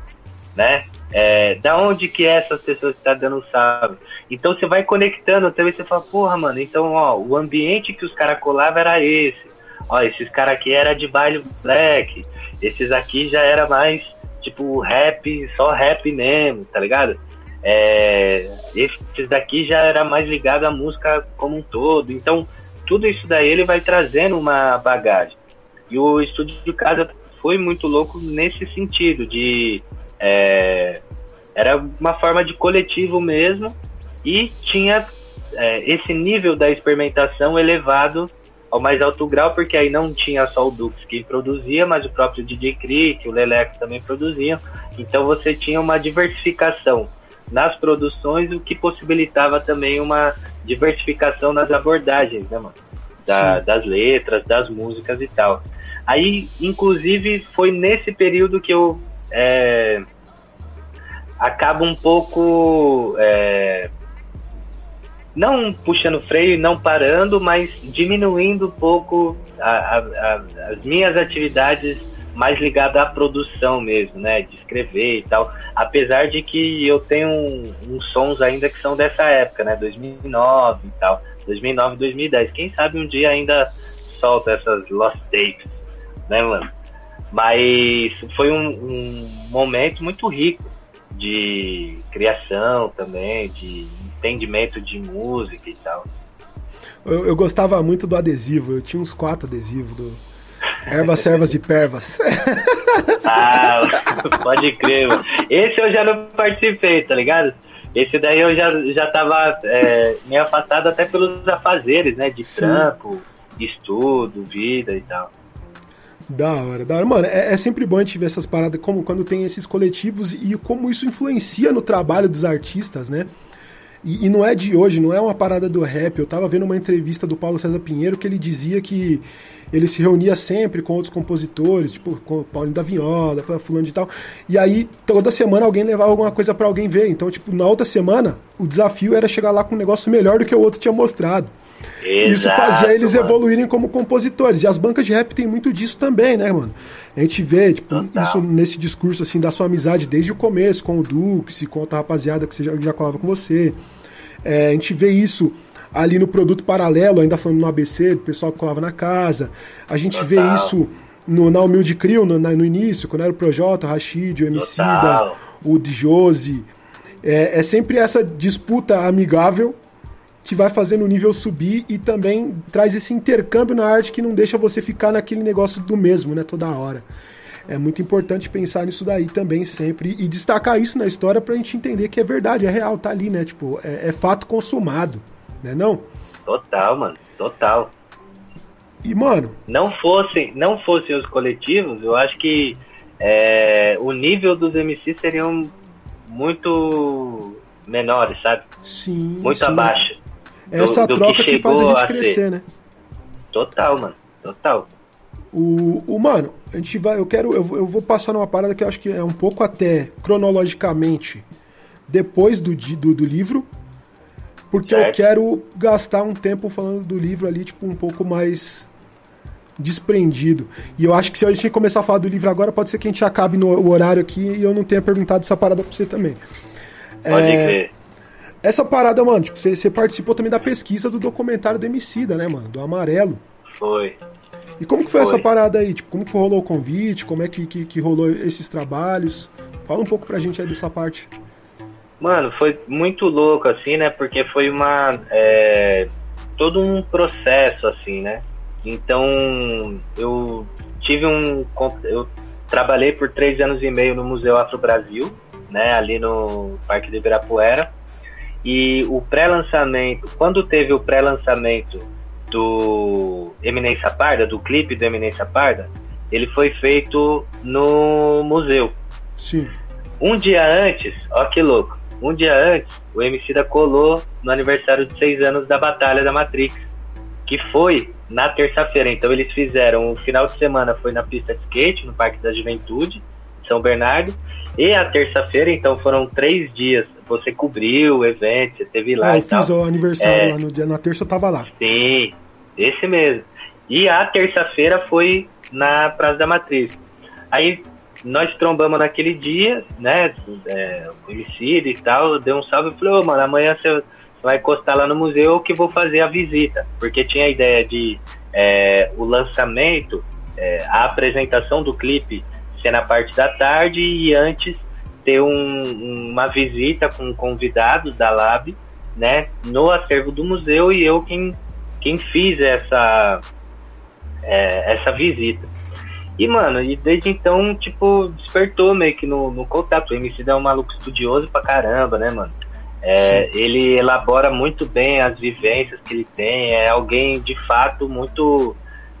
né? É, da onde que essas pessoas estão tá dando um salve? Então você vai conectando, até você fala, porra, mano, então ó, o ambiente que os caras colavam era esse. Ó, esses caras aqui era de baile black, esses aqui já era mais tipo rap, só rap mesmo, tá ligado? É, esses daqui já era mais ligado à música como um todo. Então, tudo isso daí ele vai trazendo uma bagagem. E o estúdio de casa foi muito louco nesse sentido, de é, era uma forma de coletivo mesmo e tinha é, esse nível da experimentação elevado ao mais alto grau, porque aí não tinha só o Dux que produzia, mas o próprio DJ Crick, o Lelex também produziam. Então você tinha uma diversificação nas produções, o que possibilitava também uma diversificação nas abordagens, né, mano? Da, das letras, das músicas e tal. Aí, inclusive, foi nesse período que eu é, acabo um pouco é, não puxando freio, não parando, mas diminuindo um pouco a, a, a, as minhas atividades mais ligada à produção mesmo, né? De escrever e tal. Apesar de que eu tenho uns sons ainda que são dessa época, né? 2009 e tal. 2009, 2010. Quem sabe um dia ainda solta essas lost tapes, né, mano? Mas foi um, um momento muito rico de criação também, de entendimento de música e tal. Eu, eu gostava muito do adesivo, eu tinha uns quatro adesivos do, Ervas, servas e pervas. ah, pode crer, mano. Esse eu já não participei, tá ligado? Esse daí eu já, já tava é, meio afastado até pelos afazeres, né? De Sim. trampo, estudo, vida e tal. Da hora, da hora. Mano, é, é, sempre bom a gente ver essas paradas, como quando tem esses coletivos e como isso influencia no trabalho dos artistas, né? E, e, não é de hoje, não é uma parada do rap. Eu tava vendo uma entrevista do Paulo César Pinheiro que ele dizia que ele se reunia sempre com outros compositores, tipo com o Paulinho da Viola, fulano de tal. E aí toda semana alguém levava alguma coisa para alguém ver. Então, tipo, na outra semana, o desafio era chegar lá com um negócio melhor do que o outro tinha mostrado. Exato, isso fazia eles mano. evoluírem como compositores. E as bancas de rap tem muito disso também, né, mano? A gente vê, tipo, Total. isso nesse discurso assim da sua amizade desde o começo, com o Dux, com outra rapaziada que você já, já colava com você. É, a gente vê isso ali no produto paralelo, ainda falando no ABC, do pessoal que colava na casa. A gente Total. vê isso no, na Humilde Crio, no, no início, quando era o Projota, o Rashid, o Emicida, o Djose. É, é sempre essa disputa amigável que vai fazendo o nível subir e também traz esse intercâmbio na arte que não deixa você ficar naquele negócio do mesmo, né, toda hora. É muito importante pensar nisso daí também sempre e destacar isso na história pra gente entender que é verdade, é real, tá ali, né? Tipo, é, é fato consumado né não? Total, mano, total. E, mano... Não fossem, não fossem os coletivos, eu acho que é, o nível dos MCs seriam muito menores, sabe? Sim. Muito sim. abaixo. Essa do, do troca que, que, faz a gente crescer, a né? Total, mano. Total. O, o mano, a gente vai. Eu quero. Eu, eu vou passar numa parada que eu acho que é um pouco até cronologicamente depois do, do, do livro. Porque certo. eu quero gastar um tempo falando do livro ali, tipo, um pouco mais desprendido. E eu acho que se a gente começar a falar do livro agora, pode ser que a gente acabe no horário aqui e eu não tenha perguntado essa parada pra você também. Pode é, crer. Essa parada, mano, tipo, você, você, participou também da pesquisa do documentário do Emicida, né, mano? Do Amarelo. Foi. E como que foi, foi. essa parada aí? Tipo, como que rolou o convite? Como é que, que, que rolou esses trabalhos? Fala um pouco pra gente aí dessa parte. Mano, foi muito louco, assim, né? Porque foi uma. É, todo um processo, assim, né? Então, eu tive um. Eu trabalhei por três anos e meio no Museu Afro Brasil, né? Ali no Parque do Ibirapuera. E o pré-lançamento, quando teve o pré-lançamento do Eminência Parda, do clipe do Eminência Parda, ele foi feito no museu. Sim. Um dia antes, ó que louco, um dia antes, o MC da colou no aniversário de seis anos da Batalha da Matrix, que foi na terça-feira. Então eles fizeram o final de semana foi na pista de skate, no Parque da Juventude, São Bernardo, e a terça-feira, então foram três dias. Você cobriu o evento, você teve lá. Ah, eu fiz o aniversário é, lá no dia, na terça eu tava lá. Sim, esse mesmo. E a terça-feira foi na Praça da Matriz. Aí nós trombamos naquele dia, né? É, conhecido e tal, deu um salve e falei, ô oh, mano, amanhã você vai encostar lá no museu que vou fazer a visita. Porque tinha a ideia de é, o lançamento, é, a apresentação do clipe ser na parte da tarde e antes ter um, uma visita com convidados da Lab, né? No acervo do museu e eu quem, quem fiz essa, é, essa visita. E, mano, e desde então, tipo, despertou meio que no, no contato. O MC é um maluco estudioso pra caramba, né, mano? É, ele elabora muito bem as vivências que ele tem, é alguém de fato muito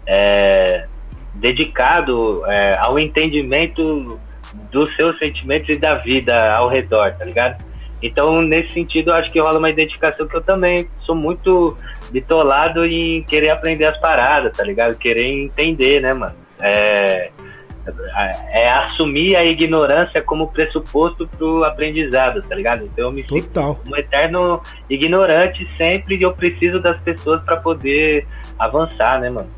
é, dedicado é, ao entendimento dos seus sentimentos e da vida ao redor, tá ligado? Então, nesse sentido, eu acho que rola uma identificação que eu também sou muito bitolado em querer aprender as paradas, tá ligado? Querer entender, né, mano? É, é assumir a ignorância como pressuposto pro aprendizado, tá ligado? Então eu me Total. sinto um eterno ignorante sempre e eu preciso das pessoas para poder avançar, né, mano?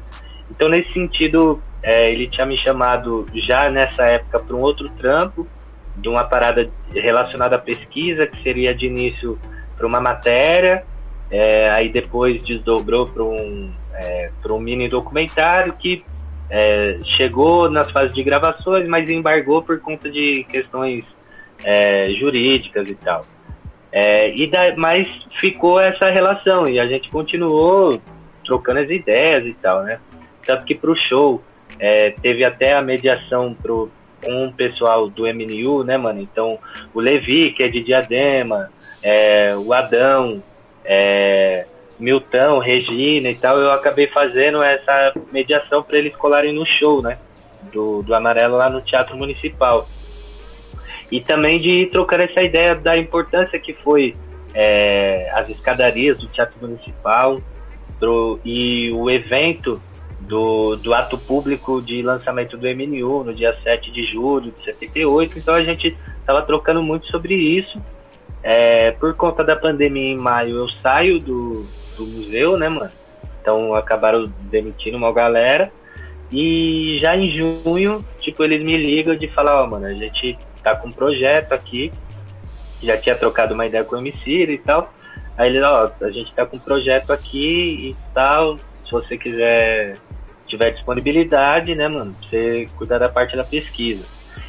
Então nesse sentido, é, ele tinha me chamado já nessa época para um outro trampo, de uma parada relacionada à pesquisa, que seria de início para uma matéria, é, aí depois desdobrou para um, é, um mini documentário que é, chegou nas fases de gravações, mas embargou por conta de questões é, jurídicas e tal. É, e da, mas ficou essa relação e a gente continuou trocando as ideias e tal, né? Tanto que pro show é, teve até a mediação pro, com pessoal do MNU, né, mano? Então, o Levi, que é de Diadema, é, o Adão, é, Milton, Regina e tal, eu acabei fazendo essa mediação para eles colarem no show, né? Do, do Amarelo lá no Teatro Municipal. E também de ir trocando essa ideia da importância que foi é, as escadarias do Teatro Municipal e o evento do, do ato público de lançamento do MNU no dia 7 de julho de 78. Então a gente estava trocando muito sobre isso. É, por conta da pandemia em maio eu saio do, do museu, né, mano? Então acabaram demitindo uma galera. E já em junho, tipo, eles me ligam de falar, ó, oh, mano, a gente tá com um projeto aqui. Já tinha trocado uma ideia com o MC e tal. Aí ele, ó, oh, a gente tá com um projeto aqui e tal. Se você quiser, tiver disponibilidade, né, mano, você cuidar da parte da pesquisa.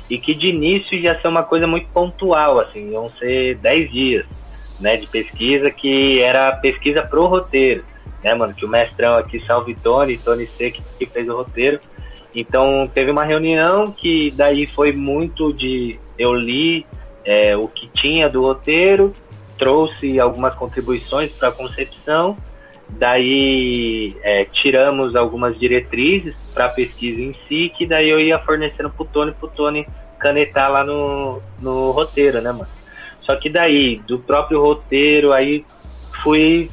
E que de início ia ser uma coisa muito pontual, assim, iam ser 10 dias né, de pesquisa, que era pesquisa pro roteiro, né, mano? Que o mestrão aqui, Salve Tony, Tony C, que, fez o roteiro. Então teve uma reunião que daí foi muito de eu li é, o que tinha do roteiro, trouxe algumas contribuições para a concepção, daí é, tiramos algumas diretrizes para a pesquisa em si, que daí eu ia fornecendo pro Tony, pro Tony canetar lá no, no roteiro, né, mano? Só que daí, do próprio roteiro, aí fui,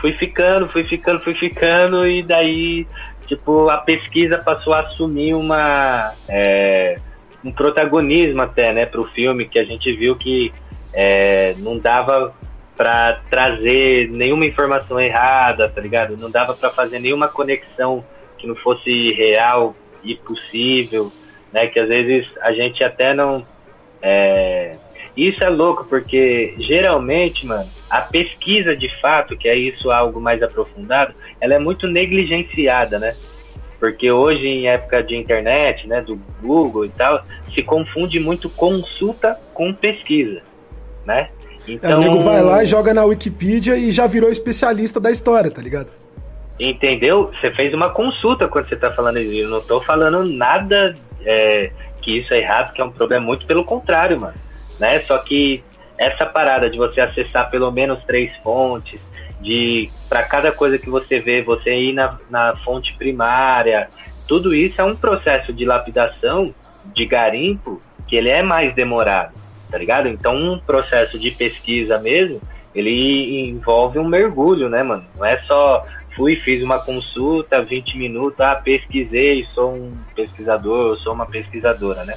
fui ficando, fui ficando, fui ficando, e daí, tipo, a pesquisa passou a assumir uma. É, um protagonismo até, né, pro filme, que a gente viu que é, não dava para trazer nenhuma informação errada, tá ligado? Não dava para fazer nenhuma conexão que não fosse real e possível, né? Que às vezes a gente até não. É... Isso é louco, porque geralmente, mano, a pesquisa de fato, que é isso algo mais aprofundado, ela é muito negligenciada, né? Porque hoje, em época de internet, né, do Google e tal, se confunde muito consulta com pesquisa, né? Então, é, o nego vai lá e joga na Wikipedia e já virou especialista da história, tá ligado? Entendeu? Você fez uma consulta quando você tá falando isso. Eu não tô falando nada é, que isso é errado, que é um problema, muito pelo contrário, mano. Né? Só que essa parada de você acessar pelo menos três fontes, de para cada coisa que você vê, você ir na, na fonte primária, tudo isso é um processo de lapidação, de garimpo, que ele é mais demorado tá ligado? Então, um processo de pesquisa mesmo, ele envolve um mergulho, né, mano? Não é só fui, fiz uma consulta, 20 minutos, ah, pesquisei, sou um pesquisador, sou uma pesquisadora, né?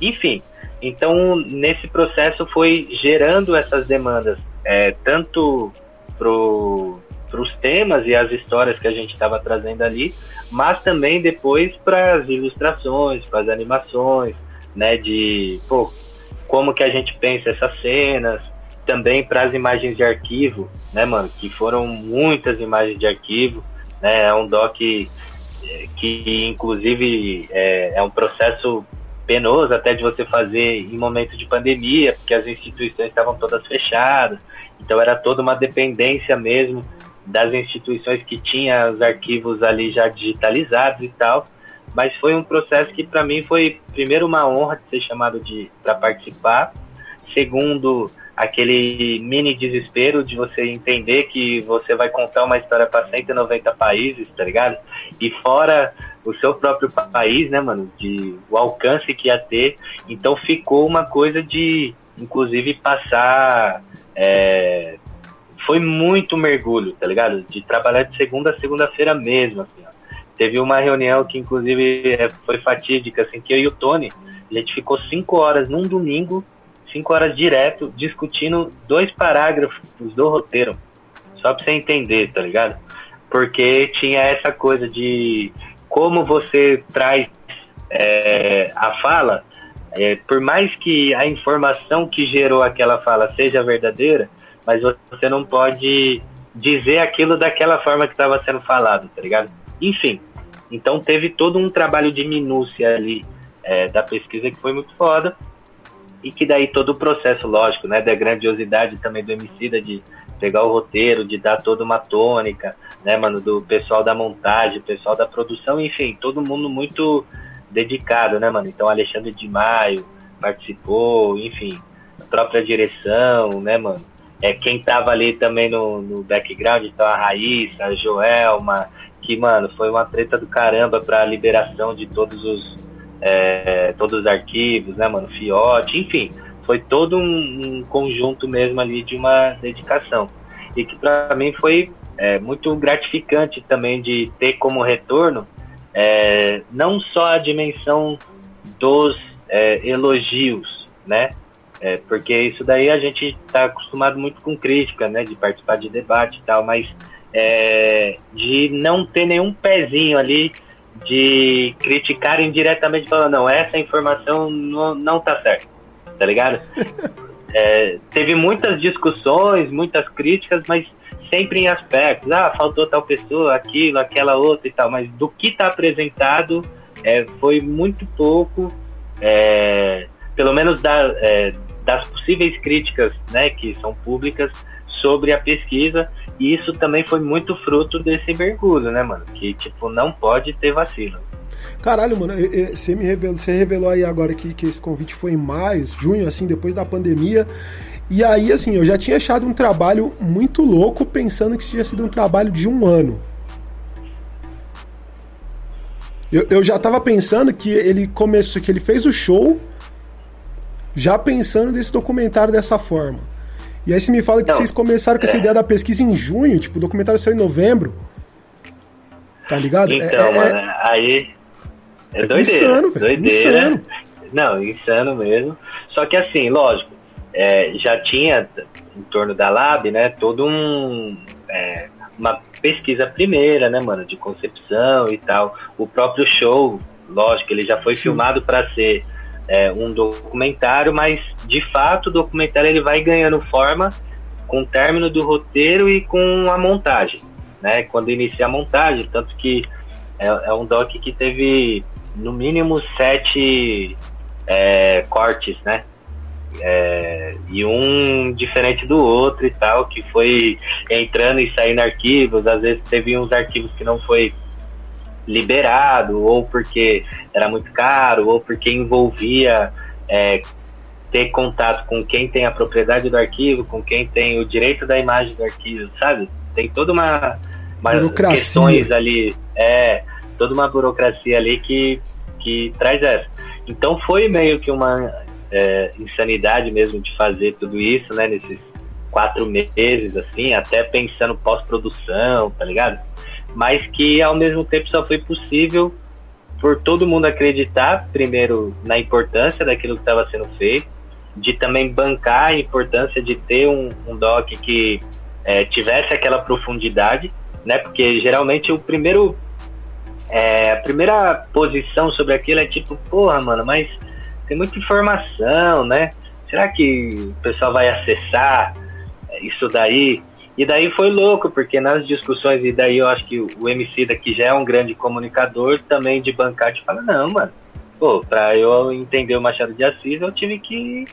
Enfim, então nesse processo foi gerando essas demandas, é, tanto para os temas e as histórias que a gente estava trazendo ali, mas também depois para as ilustrações, para as animações, né? De, pô, como que a gente pensa essas cenas, também para as imagens de arquivo, né, mano, que foram muitas imagens de arquivo, né, é um doc que, que inclusive é, é um processo penoso até de você fazer em momento de pandemia, porque as instituições estavam todas fechadas, então era toda uma dependência mesmo das instituições que tinham os arquivos ali já digitalizados e tal, mas foi um processo que para mim foi primeiro uma honra de ser chamado de para participar, segundo aquele mini desespero de você entender que você vai contar uma história para 190 países, tá ligado? E fora o seu próprio país, né, mano, de o alcance que ia ter, então ficou uma coisa de, inclusive, passar é, foi muito mergulho, tá ligado? De trabalhar de segunda a segunda-feira mesmo, assim, ó. Teve uma reunião que, inclusive, é, foi fatídica, assim, que eu e o Tony, a gente ficou cinco horas num domingo, cinco horas direto, discutindo dois parágrafos do roteiro. Só pra você entender, tá ligado? Porque tinha essa coisa de como você traz é, a fala, é, por mais que a informação que gerou aquela fala seja verdadeira, mas você não pode dizer aquilo daquela forma que estava sendo falado, tá ligado? Enfim, então teve todo um trabalho de minúcia ali é, da pesquisa que foi muito foda e que daí todo o processo, lógico, né, da grandiosidade também do Emicida de pegar o roteiro, de dar toda uma tônica, né, mano, do pessoal da montagem, pessoal da produção, enfim, todo mundo muito dedicado, né, mano? Então Alexandre de Maio participou, enfim, a própria direção, né, mano? É, quem tava ali também no, no background, então a Raíssa, a Joelma, que, mano, foi uma treta do caramba pra liberação de todos os, é, todos os arquivos, né, mano, fiote, enfim, foi todo um, um, conjunto mesmo ali de uma dedicação. E que para mim foi é, muito gratificante também de ter como retorno é, não só a dimensão dos é, elogios, né? É, porque isso daí a gente está acostumado muito com crítica, né? De participar de debate e tal, mas é, de não ter nenhum pezinho ali de criticarem diretamente falando, não, essa informação não, não tá certa, tá ligado? É, teve muitas discussões, muitas críticas, mas sempre em aspectos, ah, faltou tal pessoa, aquilo, aquela outra e tal, mas do que está apresentado é, foi muito pouco, é, pelo menos da, é, das possíveis críticas, né, que são públicas, sobre a pesquisa, e isso também foi muito fruto desse mergulho, né, mano? Que, tipo, não pode ter vacilo. Caralho, mano, você me revelou, você revelou aí agora que, que esse convite foi em maio, junho, assim, depois da pandemia. E aí, assim, eu já tinha achado um trabalho muito louco, pensando que isso tinha sido um trabalho de um ano. Eu, eu já tava pensando que ele começou, que ele fez o show, já pensando nesse documentário dessa forma. E aí você me fala que não, vocês começaram com essa é. ideia da pesquisa em junho, tipo, o documentário saiu em novembro. Tá ligado? Então, é, é mano, é... aí. É doideira. Insano, doideira. Insano. Não, insano mesmo. Só que assim, lógico, é, já tinha em torno da Lab, né, todo um. É, uma pesquisa primeira, né, mano, de concepção e tal. O próprio show, lógico, ele já foi Sim. filmado para ser é, um documentário, mas de fato o documentário ele vai ganhando forma com o término do roteiro e com a montagem, né? Quando inicia a montagem, tanto que é, é um doc que teve no mínimo sete é, cortes, né? É, e um diferente do outro e tal, que foi entrando e saindo arquivos, às vezes teve uns arquivos que não foi liberado, ou porque era muito caro, ou porque envolvia é, ter contato com quem tem a propriedade do arquivo, com quem tem o direito da imagem do arquivo, sabe? Tem toda uma, uma questões ali, é, toda uma burocracia ali que, que traz essa. Então foi meio que uma é, insanidade mesmo de fazer tudo isso, né? Nesses quatro meses, assim, até pensando pós-produção, tá ligado? mas que ao mesmo tempo só foi possível por todo mundo acreditar, primeiro, na importância daquilo que estava sendo feito, de também bancar a importância de ter um, um doc que é, tivesse aquela profundidade, né? Porque geralmente o primeiro é, a primeira posição sobre aquilo é tipo, porra, mano, mas tem muita informação, né? Será que o pessoal vai acessar isso daí? E daí foi louco, porque nas discussões, e daí eu acho que o MC daqui já é um grande comunicador, também de bancar, te fala, não, mano, pô, pra eu entender o Machado de Assis, eu tive que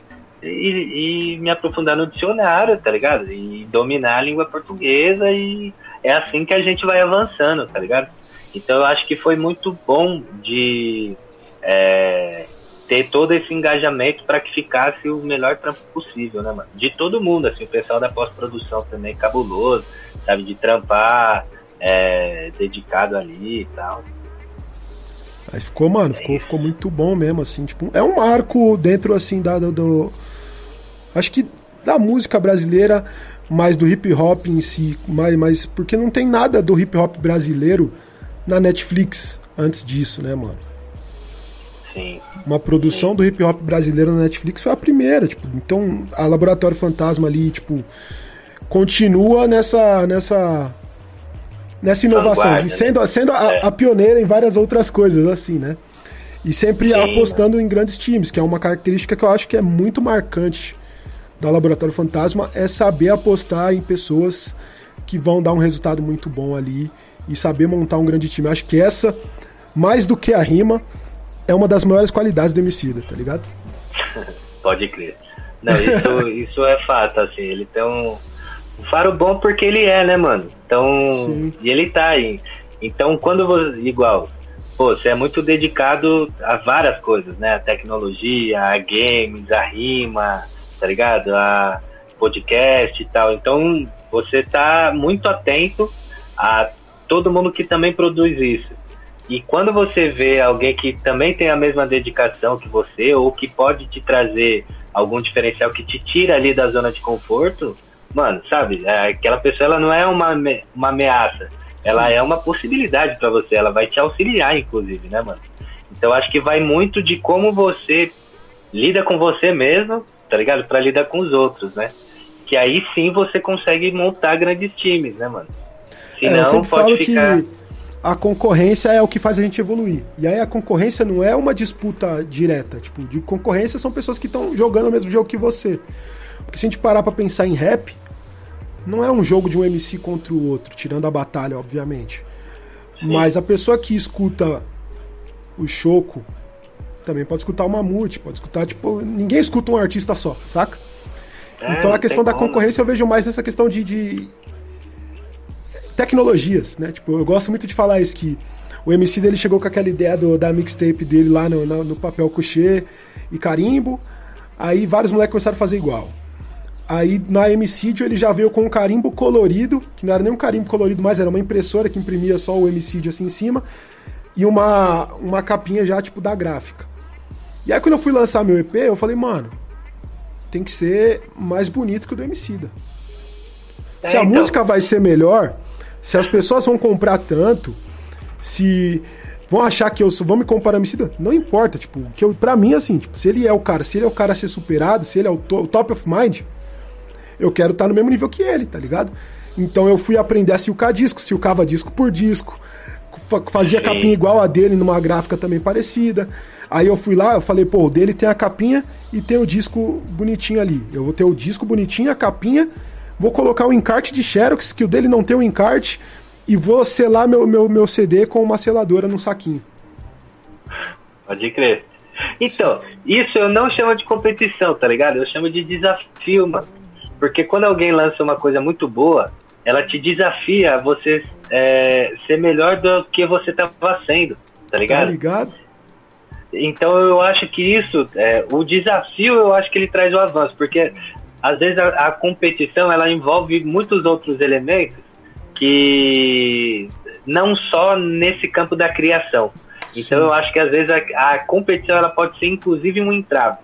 ir, me aprofundar no dicionário, tá ligado? E dominar a língua portuguesa, e é assim que a gente vai avançando, tá ligado? Então eu acho que foi muito bom de... É, ter todo esse engajamento para que ficasse o melhor trampo possível, né, mano? De todo mundo, assim, o pessoal da pós-produção também cabuloso, sabe? De trampar é, dedicado ali e tal. Aí ficou, mano, ficou, ficou muito bom mesmo, assim, tipo, é um marco dentro, assim, da, do, do, Acho que da música brasileira, mais do hip hop em si, mais, mais. Porque não tem nada do hip hop brasileiro na Netflix antes disso, né, mano? Sim. Uma produção Sim. do hip hop brasileiro na Netflix foi a primeira, tipo, então a Laboratório Fantasma ali, tipo, continua nessa nessa nessa inovação, de, sendo, né? sendo a, é. a, pioneira em várias outras coisas assim, né? E sempre Sim, apostando em grandes times, que é uma característica que eu acho que é muito marcante da Laboratório Fantasma, é saber apostar em pessoas que vão dar um resultado muito bom ali e saber montar um grande time. Eu acho que essa, mais do que a rima, é uma das maiores qualidades do Emicida, tá ligado? Pode crer. Não, isso, isso é fato, assim, ele tem um, um faro bom porque ele é, né, mano? Então, Sim. e ele tá aí. Então, quando você, igual, pô, você é muito dedicado a várias coisas, né? A tecnologia, a games, a rima, tá ligado? A podcast e tal. Então, você tá muito atento a todo mundo que também produz isso. E quando você vê alguém que também tem a mesma dedicação que você, ou que pode te trazer algum diferencial que te tira ali da zona de conforto, mano, sabe? É, aquela pessoa ela não é uma, uma ameaça, ela Sim. é uma possibilidade para você, ela vai te auxiliar, inclusive, né, mano? Então acho que vai muito de como você lida com você mesmo, tá ligado? Para lidar com os outros, né? Que aí sim você consegue montar grandes times, né, mano? Senão é, pode ficar. Que a concorrência é o que faz a gente evoluir. E aí a concorrência não é uma disputa direta. Tipo, de concorrência são pessoas que estão jogando o mesmo jogo que você. Porque se a gente parar pra pensar em rap, não é um jogo de um MC contra o outro, tirando a batalha, obviamente. Sim. Mas a pessoa que escuta o Choco também pode escutar o Mamute, pode escutar, tipo, ninguém escuta um artista só, saca? É, então a questão da concorrência eu vejo mais nessa questão de, de tecnologias, né? Tipo, eu gosto muito de falar isso, que o MC dele chegou com aquela ideia do, da mixtape dele lá no, no, no papel couché e carimbo, aí vários moleques começaram a fazer igual. Aí na Emicídio ele já veio com um carimbo colorido, que não era nem um carimbo colorido mais, era uma impressora que imprimia só o Emicídio assim em cima, e uma, uma capinha já tipo da gráfica. E aí quando eu fui lançar meu EP, eu falei, mano, tem que ser mais bonito que o do Emicida. É, se a então... música vai ser melhor, se as pessoas vão comprar tanto, se vão achar que eu sou, vão me comparar a Emicida, não importa, tipo, que eu, pra mim, assim, tipo, se ele é o cara, se ele é o cara a ser superado, se ele é o, to, o top of mind, eu quero estar tá no mesmo nível que ele, tá ligado? Então eu fui aprender a silcar disco, silcava disco por disco, fazia Sim. capinha igual a dele numa gráfica também parecida. Aí eu fui lá, eu falei, pô, o dele tem a capinha e tem o disco bonitinho ali. Eu vou ter o disco bonitinho, a capinha, vou colocar o encarte de Xerox, que o dele não tem o encarte, e vou selar meu, meu, meu CD com uma seladora no saquinho. Pode crer. Então, isso eu não chamo de competição, tá ligado? Eu chamo de desafio, mano. Porque quando alguém lança uma coisa muito boa, ela te desafia a você é, ser melhor do que você estava sendo, tá ligado? Tá ligado? Então eu acho que isso, é, o desafio, eu acho que ele traz o avanço, porque às vezes a, a competição ela envolve muitos outros elementos que não só nesse campo da criação. Então Sim. eu acho que às vezes a, a competição ela pode ser inclusive um entrave.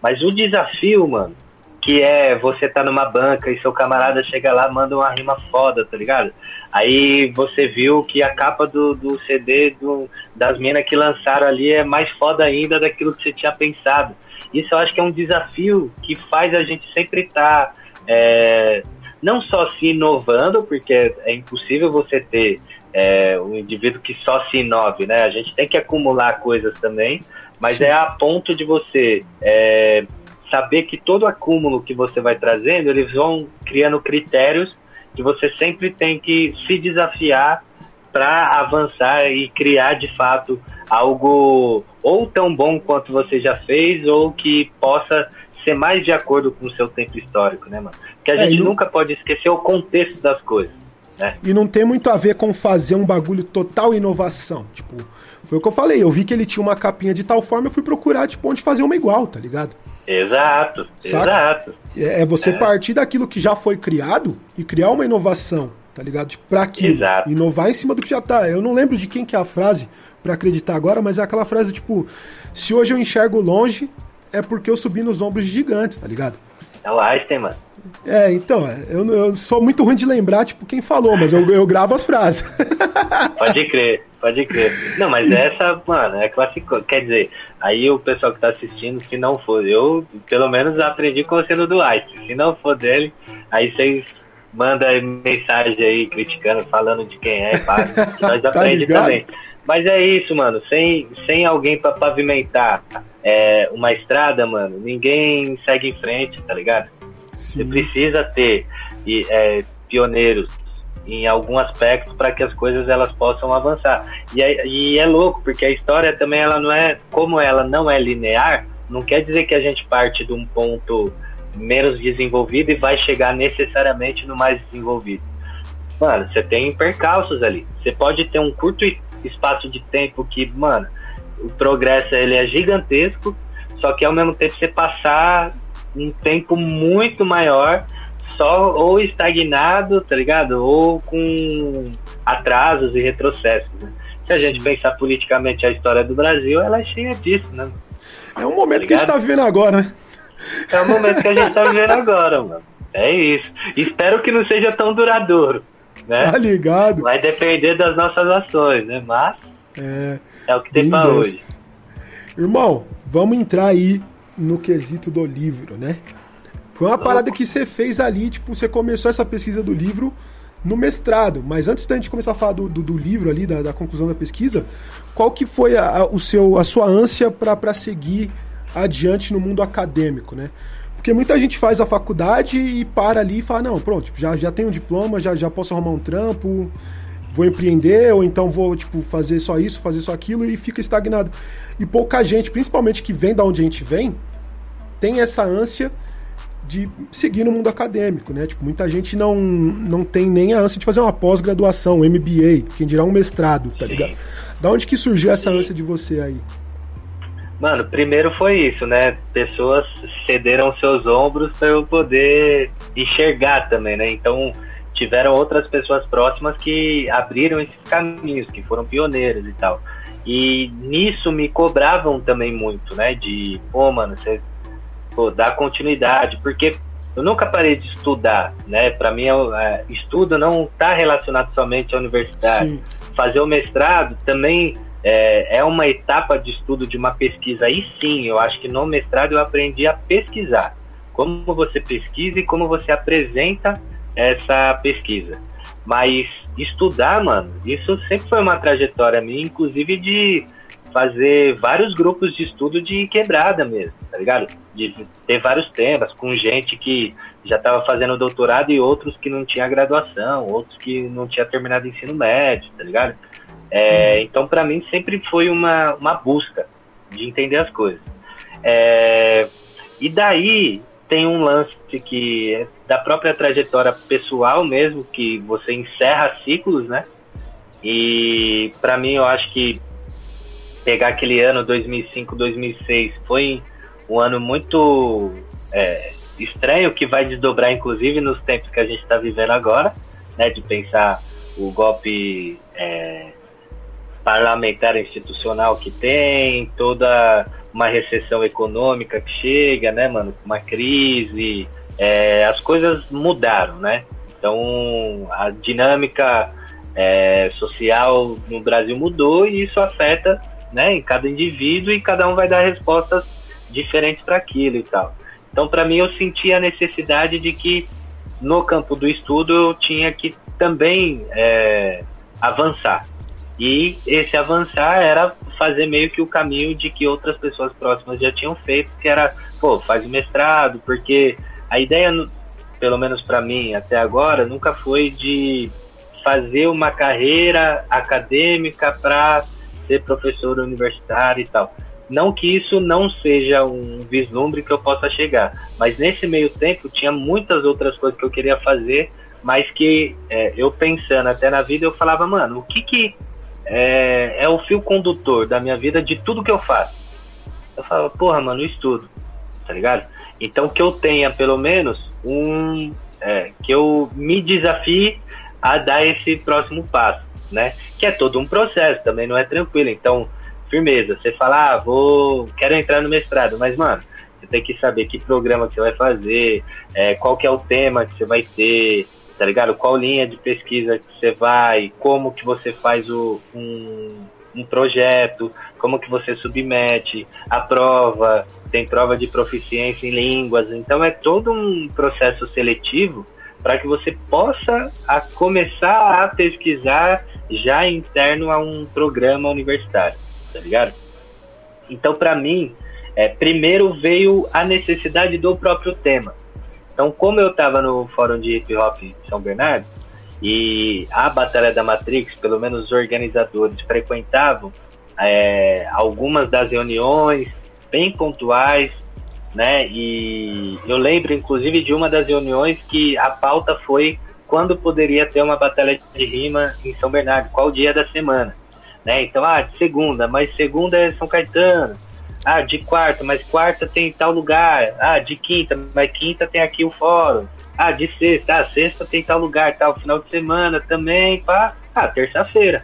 Mas o desafio, mano, que é você tá numa banca e seu camarada chega lá manda uma rima foda, tá ligado? Aí você viu que a capa do, do CD do, das minas que lançaram ali é mais foda ainda daquilo que você tinha pensado. Isso eu acho que é um desafio que faz a gente sempre estar tá, é, não só se inovando, porque é impossível você ter é, um indivíduo que só se inove, né? A gente tem que acumular coisas também, mas Sim. é a ponto de você é, saber que todo acúmulo que você vai trazendo, eles vão criando critérios que você sempre tem que se desafiar para avançar e criar de fato algo ou tão bom quanto você já fez ou que possa ser mais de acordo com o seu tempo histórico, né, mano? Porque a é, gente não... nunca pode esquecer o contexto das coisas. Né? E não tem muito a ver com fazer um bagulho total inovação. Tipo, foi o que eu falei, eu vi que ele tinha uma capinha de tal forma, eu fui procurar, tipo, onde fazer uma igual, tá ligado? Exato, Saca? exato. É, é você é. partir daquilo que já foi criado e criar uma inovação, tá ligado? Tipo, pra aquilo. Exato. Inovar em cima do que já tá. Eu não lembro de quem que é a frase para acreditar agora, mas é aquela frase tipo: se hoje eu enxergo longe, é porque eu subi nos ombros de gigantes, tá ligado? É o Einstein, mano. É, então, eu, eu sou muito ruim de lembrar, tipo, quem falou, mas eu, eu gravo as frases. Pode crer, pode crer. Não, mas essa, mano, é clássico. Quer dizer, aí o pessoal que tá assistindo, se não for, eu pelo menos aprendi com você no do Einstein. Se não for dele, aí vocês mandam mensagem aí criticando, falando de quem é, pá, nós tá aprendemos também. Mas é isso, mano. Sem, sem alguém para pavimentar é, uma estrada, mano, ninguém segue em frente, tá ligado? Sim. Você precisa ter e, é, pioneiros em algum aspecto para que as coisas elas possam avançar. E é, e é louco, porque a história também ela não é, como ela não é linear, não quer dizer que a gente parte de um ponto menos desenvolvido e vai chegar necessariamente no mais desenvolvido. Mano, você tem percalços ali. Você pode ter um curto espaço de tempo que, mano, o progresso ele é gigantesco, só que ao mesmo tempo você passar um tempo muito maior só ou estagnado, tá ligado? Ou com atrasos e retrocessos. Né? Se a gente pensar politicamente a história do Brasil, ela é cheia disso, né? É um momento tá que a gente tá vivendo agora, né? É o momento que a gente tá vivendo agora, mano. É isso. Espero que não seja tão duradouro. Né? Tá ligado? Vai depender das nossas ações, né? Mas é, é o que tem pra hoje. Irmão, vamos entrar aí no quesito do livro, né? Foi uma parada que você fez ali, tipo, você começou essa pesquisa do livro no mestrado. Mas antes da gente começar a falar do, do, do livro ali, da, da, conclusão da pesquisa, qual que foi a, a o seu, a sua ânsia para seguir adiante no mundo acadêmico, né? Porque muita gente faz a faculdade e para ali e fala, não, pronto, tipo, já, já tenho um diploma, já, já posso arrumar um trampo, vou empreender, ou então vou, tipo, fazer só isso, fazer só aquilo, e fica estagnado. E pouca gente, principalmente que vem da onde a gente vem, tem essa ânsia de seguir no mundo acadêmico, né? Tipo, muita gente não, não tem nem a ânsia de fazer uma pós-graduação, um MBA, quem dirá um mestrado, tá ligado? Da onde que surgiu essa ânsia de você aí? Mano, primeiro foi isso, né? Pessoas cederam seus ombros para eu poder enxergar também, né? Então, tiveram outras pessoas próximas que abriram esses caminhos, que foram pioneiros e tal. E nisso me cobravam também muito, né? De, pô, mano, você pô, dar continuidade, porque eu nunca parei de estudar, né? Para mim, é, estudo não está relacionado somente à universidade. Sim. Fazer o mestrado também é, é uma etapa de estudo de uma pesquisa. Aí sim, eu acho que no mestrado eu aprendi a pesquisar. Como você pesquisa e como você apresenta essa pesquisa. Mas estudar, mano, isso sempre foi uma trajetória minha, inclusive de fazer vários grupos de estudo de quebrada mesmo, tá ligado? De ter vários temas com gente que já estava fazendo doutorado e outros que não tinha graduação, outros que não tinha terminado ensino médio, tá ligado? É, então, para mim, sempre foi uma, uma busca de entender as coisas. É, e daí tem um lance que é da própria trajetória pessoal mesmo, que você encerra ciclos, né? E para mim, eu acho que pegar aquele ano 2005, 2006 foi um ano muito é, estranho que vai desdobrar inclusive nos tempos que a gente está vivendo agora, né? De pensar o golpe é, parlamentar institucional que tem, toda uma recessão econômica que chega, né, mano? Uma crise, é, as coisas mudaram, né? Então a dinâmica é, social no Brasil mudou e isso afeta né, em cada indivíduo e cada um vai dar respostas diferentes para aquilo e tal. Então, para mim, eu senti a necessidade de que no campo do estudo eu tinha que também é, avançar. E esse avançar era fazer meio que o caminho de que outras pessoas próximas já tinham feito, que era, pô, faz mestrado, porque a ideia, pelo menos para mim até agora, nunca foi de fazer uma carreira acadêmica para ser professor universitário e tal. Não que isso não seja um vislumbre que eu possa chegar, mas nesse meio tempo tinha muitas outras coisas que eu queria fazer, mas que é, eu pensando até na vida eu falava, mano, o que que é, é o fio condutor da minha vida de tudo que eu faço? Eu falava, porra, mano, eu estudo, tá ligado? Então que eu tenha pelo menos um. É, que eu me desafie a dar esse próximo passo né? Que é todo um processo, também não é tranquilo. Então, firmeza. Você fala, ah, vou, quero entrar no mestrado, mas, mano, você tem que saber que programa que você vai fazer, é, qual que é o tema que você vai ter, tá ligado? Qual linha de pesquisa que você vai, como que você faz o, um, um projeto, como que você submete a prova, tem prova de proficiência em línguas, então é todo um processo seletivo para que você possa a começar a pesquisar já interno a um programa universitário, tá ligado? Então, para mim, é, primeiro veio a necessidade do próprio tema. Então, como eu estava no fórum de hip hop São Bernardo e a Batalha da Matrix, pelo menos os organizadores frequentavam é, algumas das reuniões bem pontuais, né? E eu lembro, inclusive, de uma das reuniões que a pauta foi quando poderia ter uma batalha de rima em São Bernardo, qual dia da semana, né? Então, ah, segunda, mas segunda é São Caetano. Ah, de quarta, mas quarta tem tal lugar. Ah, de quinta, mas quinta tem aqui o fórum. Ah, de sexta, ah, sexta tem tal lugar, tal final de semana também, pá. Ah, terça-feira,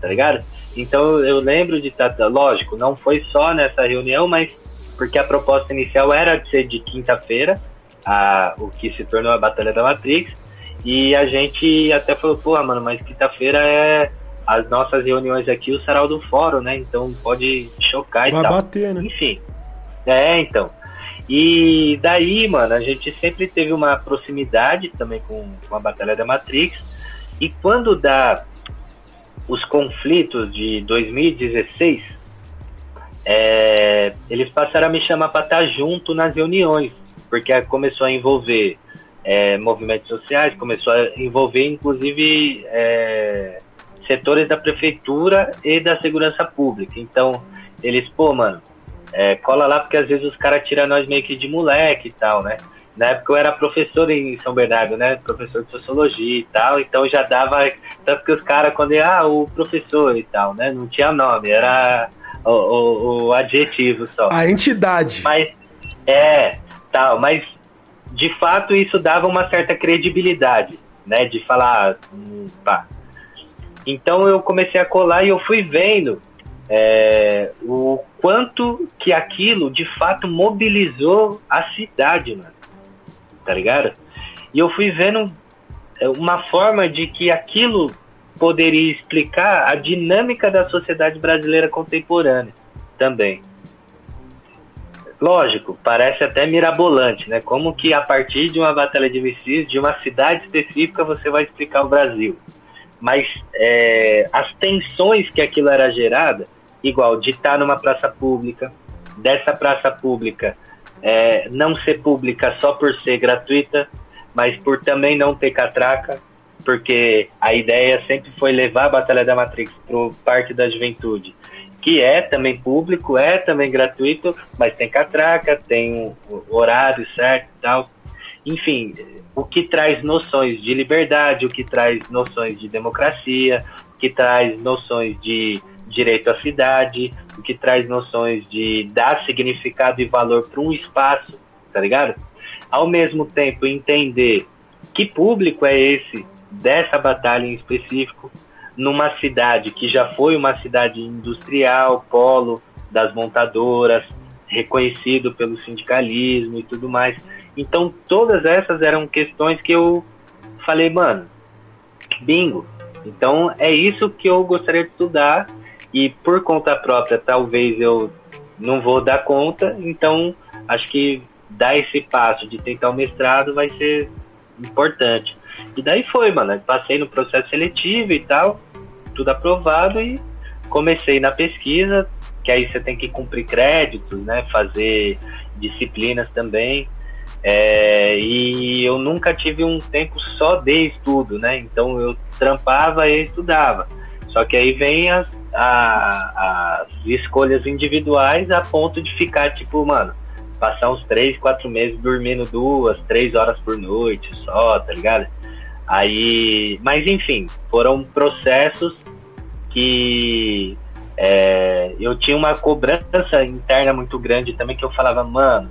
tá ligado? Então eu lembro de estar, tá, lógico, não foi só nessa reunião, mas porque a proposta inicial era de ser de quinta-feira, o que se tornou a Batalha da Matrix, e a gente até falou, porra, mano, mas quinta-feira é as nossas reuniões aqui, o sarau do fórum, né? Então pode chocar e Vai tal. bater, né? Enfim. É, então. E daí, mano, a gente sempre teve uma proximidade também com, com a Batalha da Matrix. E quando dá os conflitos de 2016, é, eles passaram a me chamar para estar junto nas reuniões, porque começou a envolver é, movimentos sociais, começou a envolver inclusive é, setores da prefeitura e da segurança pública. Então, eles, pô, mano, é, cola lá porque às vezes os caras tiram nós meio que de moleque e tal, né? Na época eu era professor em São Bernardo, né? Professor de sociologia e tal, então já dava. Tanto que os caras, quando ia, ah, o professor e tal, né? Não tinha nome, era o, o, o adjetivo só. A entidade. Mas, é, tal, mas de fato isso dava uma certa credibilidade, né? De falar, hum, pá. Então eu comecei a colar e eu fui vendo é, o quanto que aquilo de fato mobilizou a cidade, mano. Tá ligado? E eu fui vendo é, uma forma de que aquilo poderia explicar a dinâmica da sociedade brasileira contemporânea também. Lógico, parece até mirabolante, né? Como que a partir de uma batalha de mísseis, de uma cidade específica, você vai explicar o Brasil. Mas é, as tensões que aquilo era gerada, igual de estar numa praça pública, dessa praça pública é, não ser pública só por ser gratuita, mas por também não ter catraca, porque a ideia sempre foi levar a Batalha da Matrix para o Parque da Juventude que é também público, é também gratuito, mas tem catraca, tem o horário certo e tal. Enfim, o que traz noções de liberdade, o que traz noções de democracia, o que traz noções de direito à cidade, o que traz noções de dar significado e valor para um espaço, tá ligado? Ao mesmo tempo, entender que público é esse dessa batalha em específico, numa cidade que já foi uma cidade industrial, polo das montadoras, reconhecido pelo sindicalismo e tudo mais. Então, todas essas eram questões que eu falei, mano, bingo. Então, é isso que eu gostaria de estudar e por conta própria, talvez eu não vou dar conta, então acho que dar esse passo de tentar o mestrado vai ser importante. E daí foi, mano. Passei no processo seletivo e tal tudo aprovado e comecei na pesquisa, que aí você tem que cumprir créditos, né, fazer disciplinas também. É, e eu nunca tive um tempo só de estudo, né? Então eu trampava e estudava. Só que aí vem as, a, as escolhas individuais a ponto de ficar tipo, mano, passar uns três, quatro meses dormindo duas, três horas por noite só, tá ligado? Aí, mas enfim, foram processos que é, eu tinha uma cobrança interna muito grande também que eu falava, mano,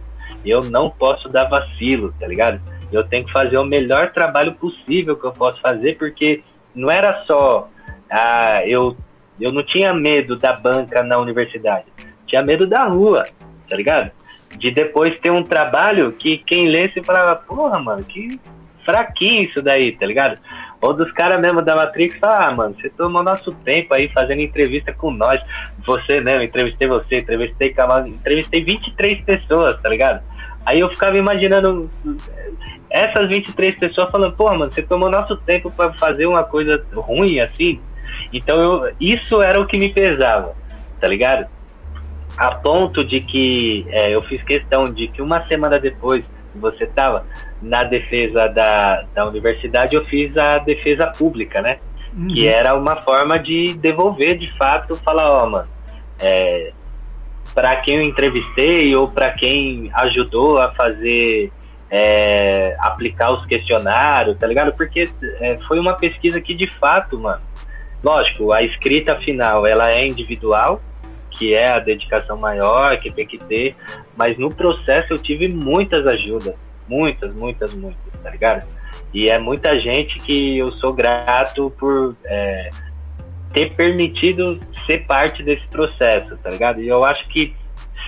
eu não posso dar vacilo, tá ligado? Eu tenho que fazer o melhor trabalho possível que eu posso fazer, porque não era só ah, eu eu não tinha medo da banca na universidade, tinha medo da rua, tá ligado? De depois ter um trabalho que quem lê se falava, porra, mano, que fraquinho isso daí, tá ligado? Ou dos caras mesmo da Matrix falar, ah, mano, você tomou nosso tempo aí fazendo entrevista com nós. Você mesmo, entrevistei você, entrevistei entrevistei 23 pessoas, tá ligado? Aí eu ficava imaginando essas 23 pessoas falando, pô, mano, você tomou nosso tempo para fazer uma coisa ruim assim. Então eu, isso era o que me pesava, tá ligado? A ponto de que é, eu fiz questão de que uma semana depois você estava na defesa da, da universidade, eu fiz a defesa pública, né? Uhum. Que era uma forma de devolver, de fato, falar, ó, oh, mano, é, para quem eu entrevistei ou para quem ajudou a fazer, é, aplicar os questionários, tá ligado? Porque é, foi uma pesquisa que, de fato, mano, lógico, a escrita final, ela é individual, que é a dedicação maior que tem que ter, mas no processo eu tive muitas ajudas, muitas, muitas, muitas, tá ligado? E é muita gente que eu sou grato por é, ter permitido ser parte desse processo, tá ligado? E eu acho que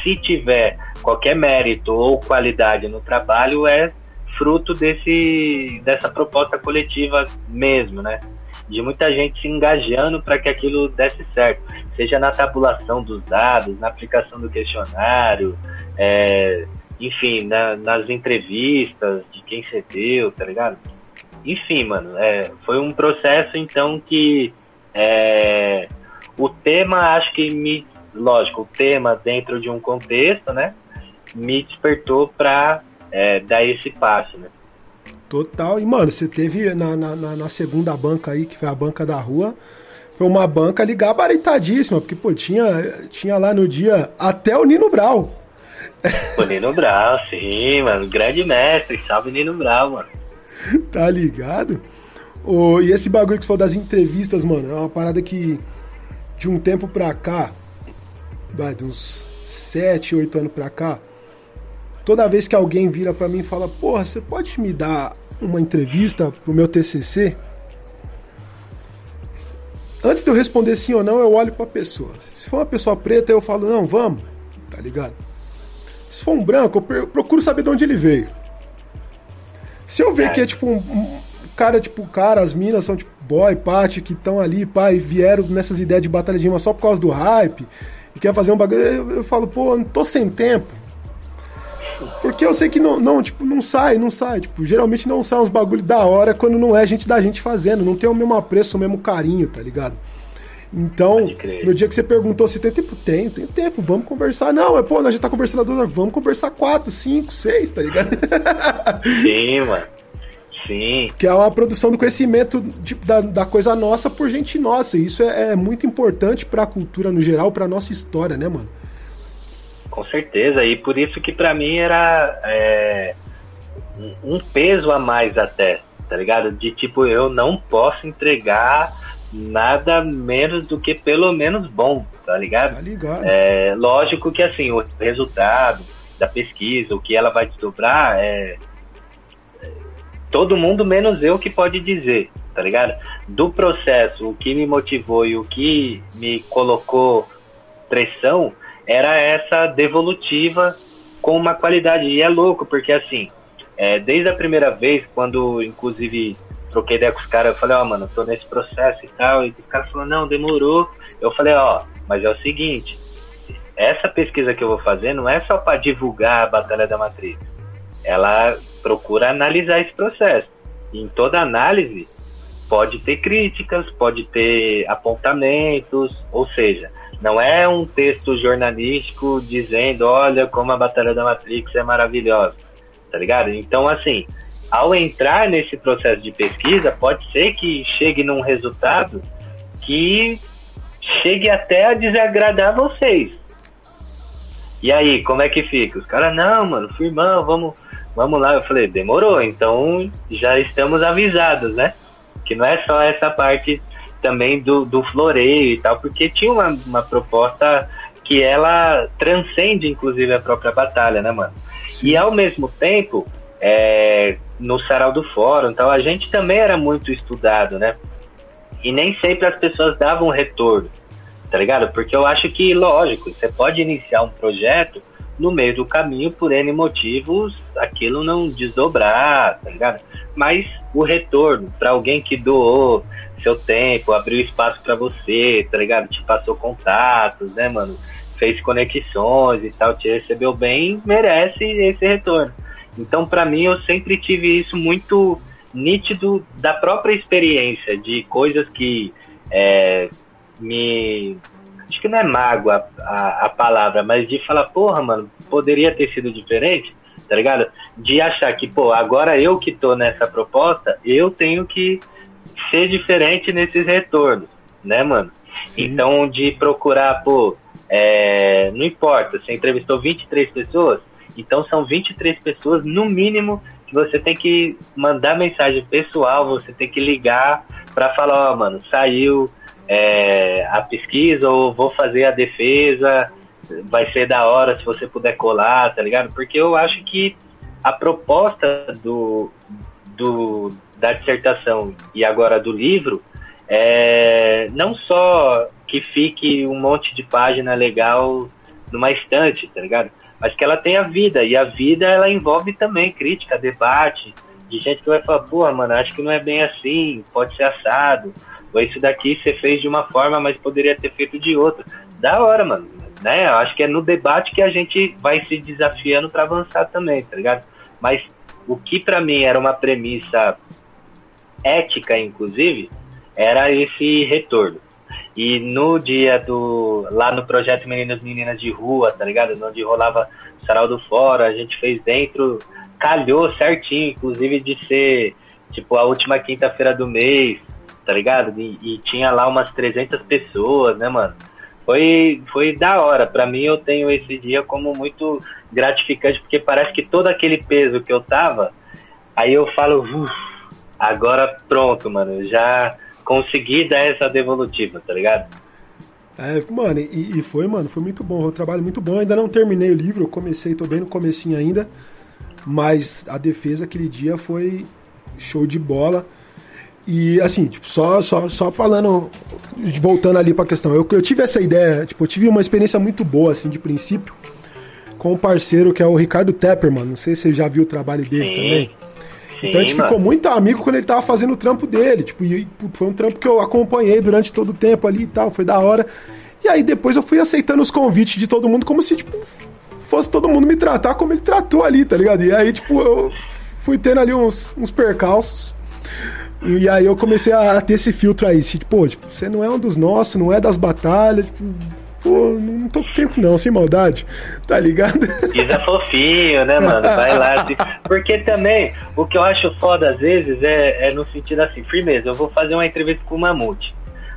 se tiver qualquer mérito ou qualidade no trabalho é fruto desse dessa proposta coletiva mesmo, né? De muita gente se engajando para que aquilo desse certo seja na tabulação dos dados, na aplicação do questionário, é, enfim, na, nas entrevistas de quem cedeu, tá ligado? Enfim, mano, é, foi um processo então que é, o tema, acho que me, lógico, o tema dentro de um contexto, né, me despertou para é, dar esse passo, né? Total. E, mano, você teve na, na, na, segunda banca aí, que foi a banca da rua, foi uma banca ali gabaritadíssima, porque, pô, tinha, tinha lá no dia até o Nino Brau. O Nino Brau, sim, mano. Grande mestre, salve Nino Brau, mano. Tá ligado? Oh, e esse bagulho que você falou das entrevistas, mano, é uma parada que de um tempo pra cá, vai, de uns 7, 8 anos pra cá, toda vez que alguém vira pra mim e fala, porra, você pode me dar uma entrevista pro meu TCC? antes de eu responder sim ou não, eu olho pra pessoa. Se for uma pessoa preta, eu falo, não, vamos, tá ligado? Se for um branco, eu procuro saber de onde ele veio. Se eu ver é. que é tipo um, um, cara, tipo, cara, as minas são tipo boy, Paty, que estão ali, pai, vieram nessas ideias de batalha de rima só por causa do hype, e quer fazer um bagulho, eu, eu falo, pô, não tô sem tempo. Porque eu sei que não, não, tipo, não sai, não sai. Tipo, geralmente não sai uns bagulho da hora quando não é gente da gente fazendo. Não tem o mesmo apreço, o mesmo carinho, tá ligado? Então, no dia que você perguntou se tem tempo, tem, tem tempo, vamos conversar. Não, é, pô, nós já tá conversando duas vamos conversar quatro, cinco, seis, tá ligado? Sim, mano. Sim. Que é uma produção do conhecimento de, da, da, coisa nossa por gente nossa. E isso é, é muito importante para a cultura no geral, para nossa história, né, mano? Com certeza. E por isso que para mim era é, um peso a mais até, tá ligado? De tipo, eu não posso entregar nada menos do que pelo menos bom, tá ligado? Tá ligado. É, lógico que assim, o resultado da pesquisa, o que ela vai desdobrar, é, todo mundo menos eu que pode dizer, tá ligado? Do processo, o que me motivou e o que me colocou pressão era essa devolutiva com uma qualidade. E é louco, porque assim, é, desde a primeira vez, quando inclusive troquei ideia com os caras, eu falei, ó, oh, mano, tô nesse processo e tal, e o cara falou, não, demorou. Eu falei, ó, oh, mas é o seguinte, essa pesquisa que eu vou fazer não é só para divulgar a Batalha da Matriz. Ela procura analisar esse processo. E em toda análise pode ter críticas, pode ter apontamentos, ou seja, não é um texto jornalístico dizendo, olha como a Batalha da Matrix é maravilhosa, tá ligado? Então, assim, ao entrar nesse processo de pesquisa, pode ser que chegue num resultado que chegue até a desagradar vocês. E aí, como é que fica? Os caras, não, mano, firmão, vamos vamos lá. Eu falei, demorou, então já estamos avisados, né? Que não é só essa parte também do, do floreio e tal, porque tinha uma, uma proposta que ela transcende, inclusive, a própria batalha, né, mano? E ao mesmo tempo, é, no Sarau do Fórum, então a gente também era muito estudado, né? E nem sempre as pessoas davam retorno, tá ligado? Porque eu acho que, lógico, você pode iniciar um projeto no meio do caminho, por N motivos, aquilo não desdobrar, tá ligado? Mas o retorno para alguém que doou seu tempo, abriu espaço para você, tá ligado? Te passou contatos, né, mano? Fez conexões e tal, te recebeu bem, merece esse retorno. Então, para mim, eu sempre tive isso muito nítido da própria experiência, de coisas que é, me acho que não é mágoa a, a, palavra, mas de falar, porra, mano, poderia ter sido diferente, tá ligado? De achar que, pô, agora eu que tô nessa proposta, eu tenho que ser diferente nesses retornos, né, mano? Sim. Então, de procurar, pô, é, não importa, você entrevistou 23 pessoas, então são 23 pessoas, no mínimo, que você tem que mandar mensagem pessoal, você tem que ligar para falar, ó, oh, mano, saiu é, a pesquisa ou vou fazer a defesa, vai ser da hora se você puder colar, tá ligado? Porque eu acho que a proposta do, do da dissertação e agora do livro é não só que fique um monte de página legal numa estante, tá ligado? Mas que ela tenha vida, e a vida ela envolve também crítica, debate, de gente que vai falar, pô, mano, acho que não é bem assim, pode ser assado, ou isso daqui você fez de uma forma, mas poderia ter feito de outra. Da hora, mano. Né? Eu acho que é no debate que a gente vai se desafiando para avançar também, tá ligado? Mas o que para mim era uma premissa ética, inclusive, era esse retorno. E no dia do. lá no projeto Meninas Meninas de Rua, tá ligado? Onde rolava Sarau do Fora, a gente fez dentro, calhou certinho, inclusive de ser tipo a última quinta-feira do mês, tá ligado? E, e, tinha lá umas 300 pessoas, né, mano? Foi, foi da hora. Pra mim, eu tenho esse dia como muito gratificante, porque parece que todo aquele peso que eu tava, aí eu falo, agora pronto, mano, já consegui dar essa devolutiva, tá ligado? É, mano, e, e, foi, mano, foi muito bom. O trabalho muito bom. ainda não terminei o livro, eu comecei, tô bem no comecinho ainda. Mas a defesa aquele dia foi show de bola. E assim, tipo, só, só, só falando, voltando ali pra questão, eu, eu tive essa ideia, tipo, eu tive uma experiência muito boa, assim, de princípio, com um parceiro que é o Ricardo Tepperman, não sei se você já viu o trabalho dele Sim. também. Sim, então a gente mano. ficou muito amigo quando ele tava fazendo o trampo dele, tipo, e foi um trampo que eu acompanhei durante todo o tempo ali e tal, foi da hora. E aí depois eu fui aceitando os convites de todo mundo como se, tipo, fosse todo mundo me tratar como ele tratou ali, tá ligado? E aí, tipo, eu fui tendo ali uns, uns percalços. E aí eu comecei a ter esse filtro aí, assim, tipo, pô, tipo, você não é um dos nossos, não é das batalhas, tipo, pô, não tô com tempo não, sem maldade, tá ligado? Isa fofinho, né, mano? Vai lá. Porque também, o que eu acho foda às vezes é, é no sentido assim, firmeza, eu vou fazer uma entrevista com o Mamute.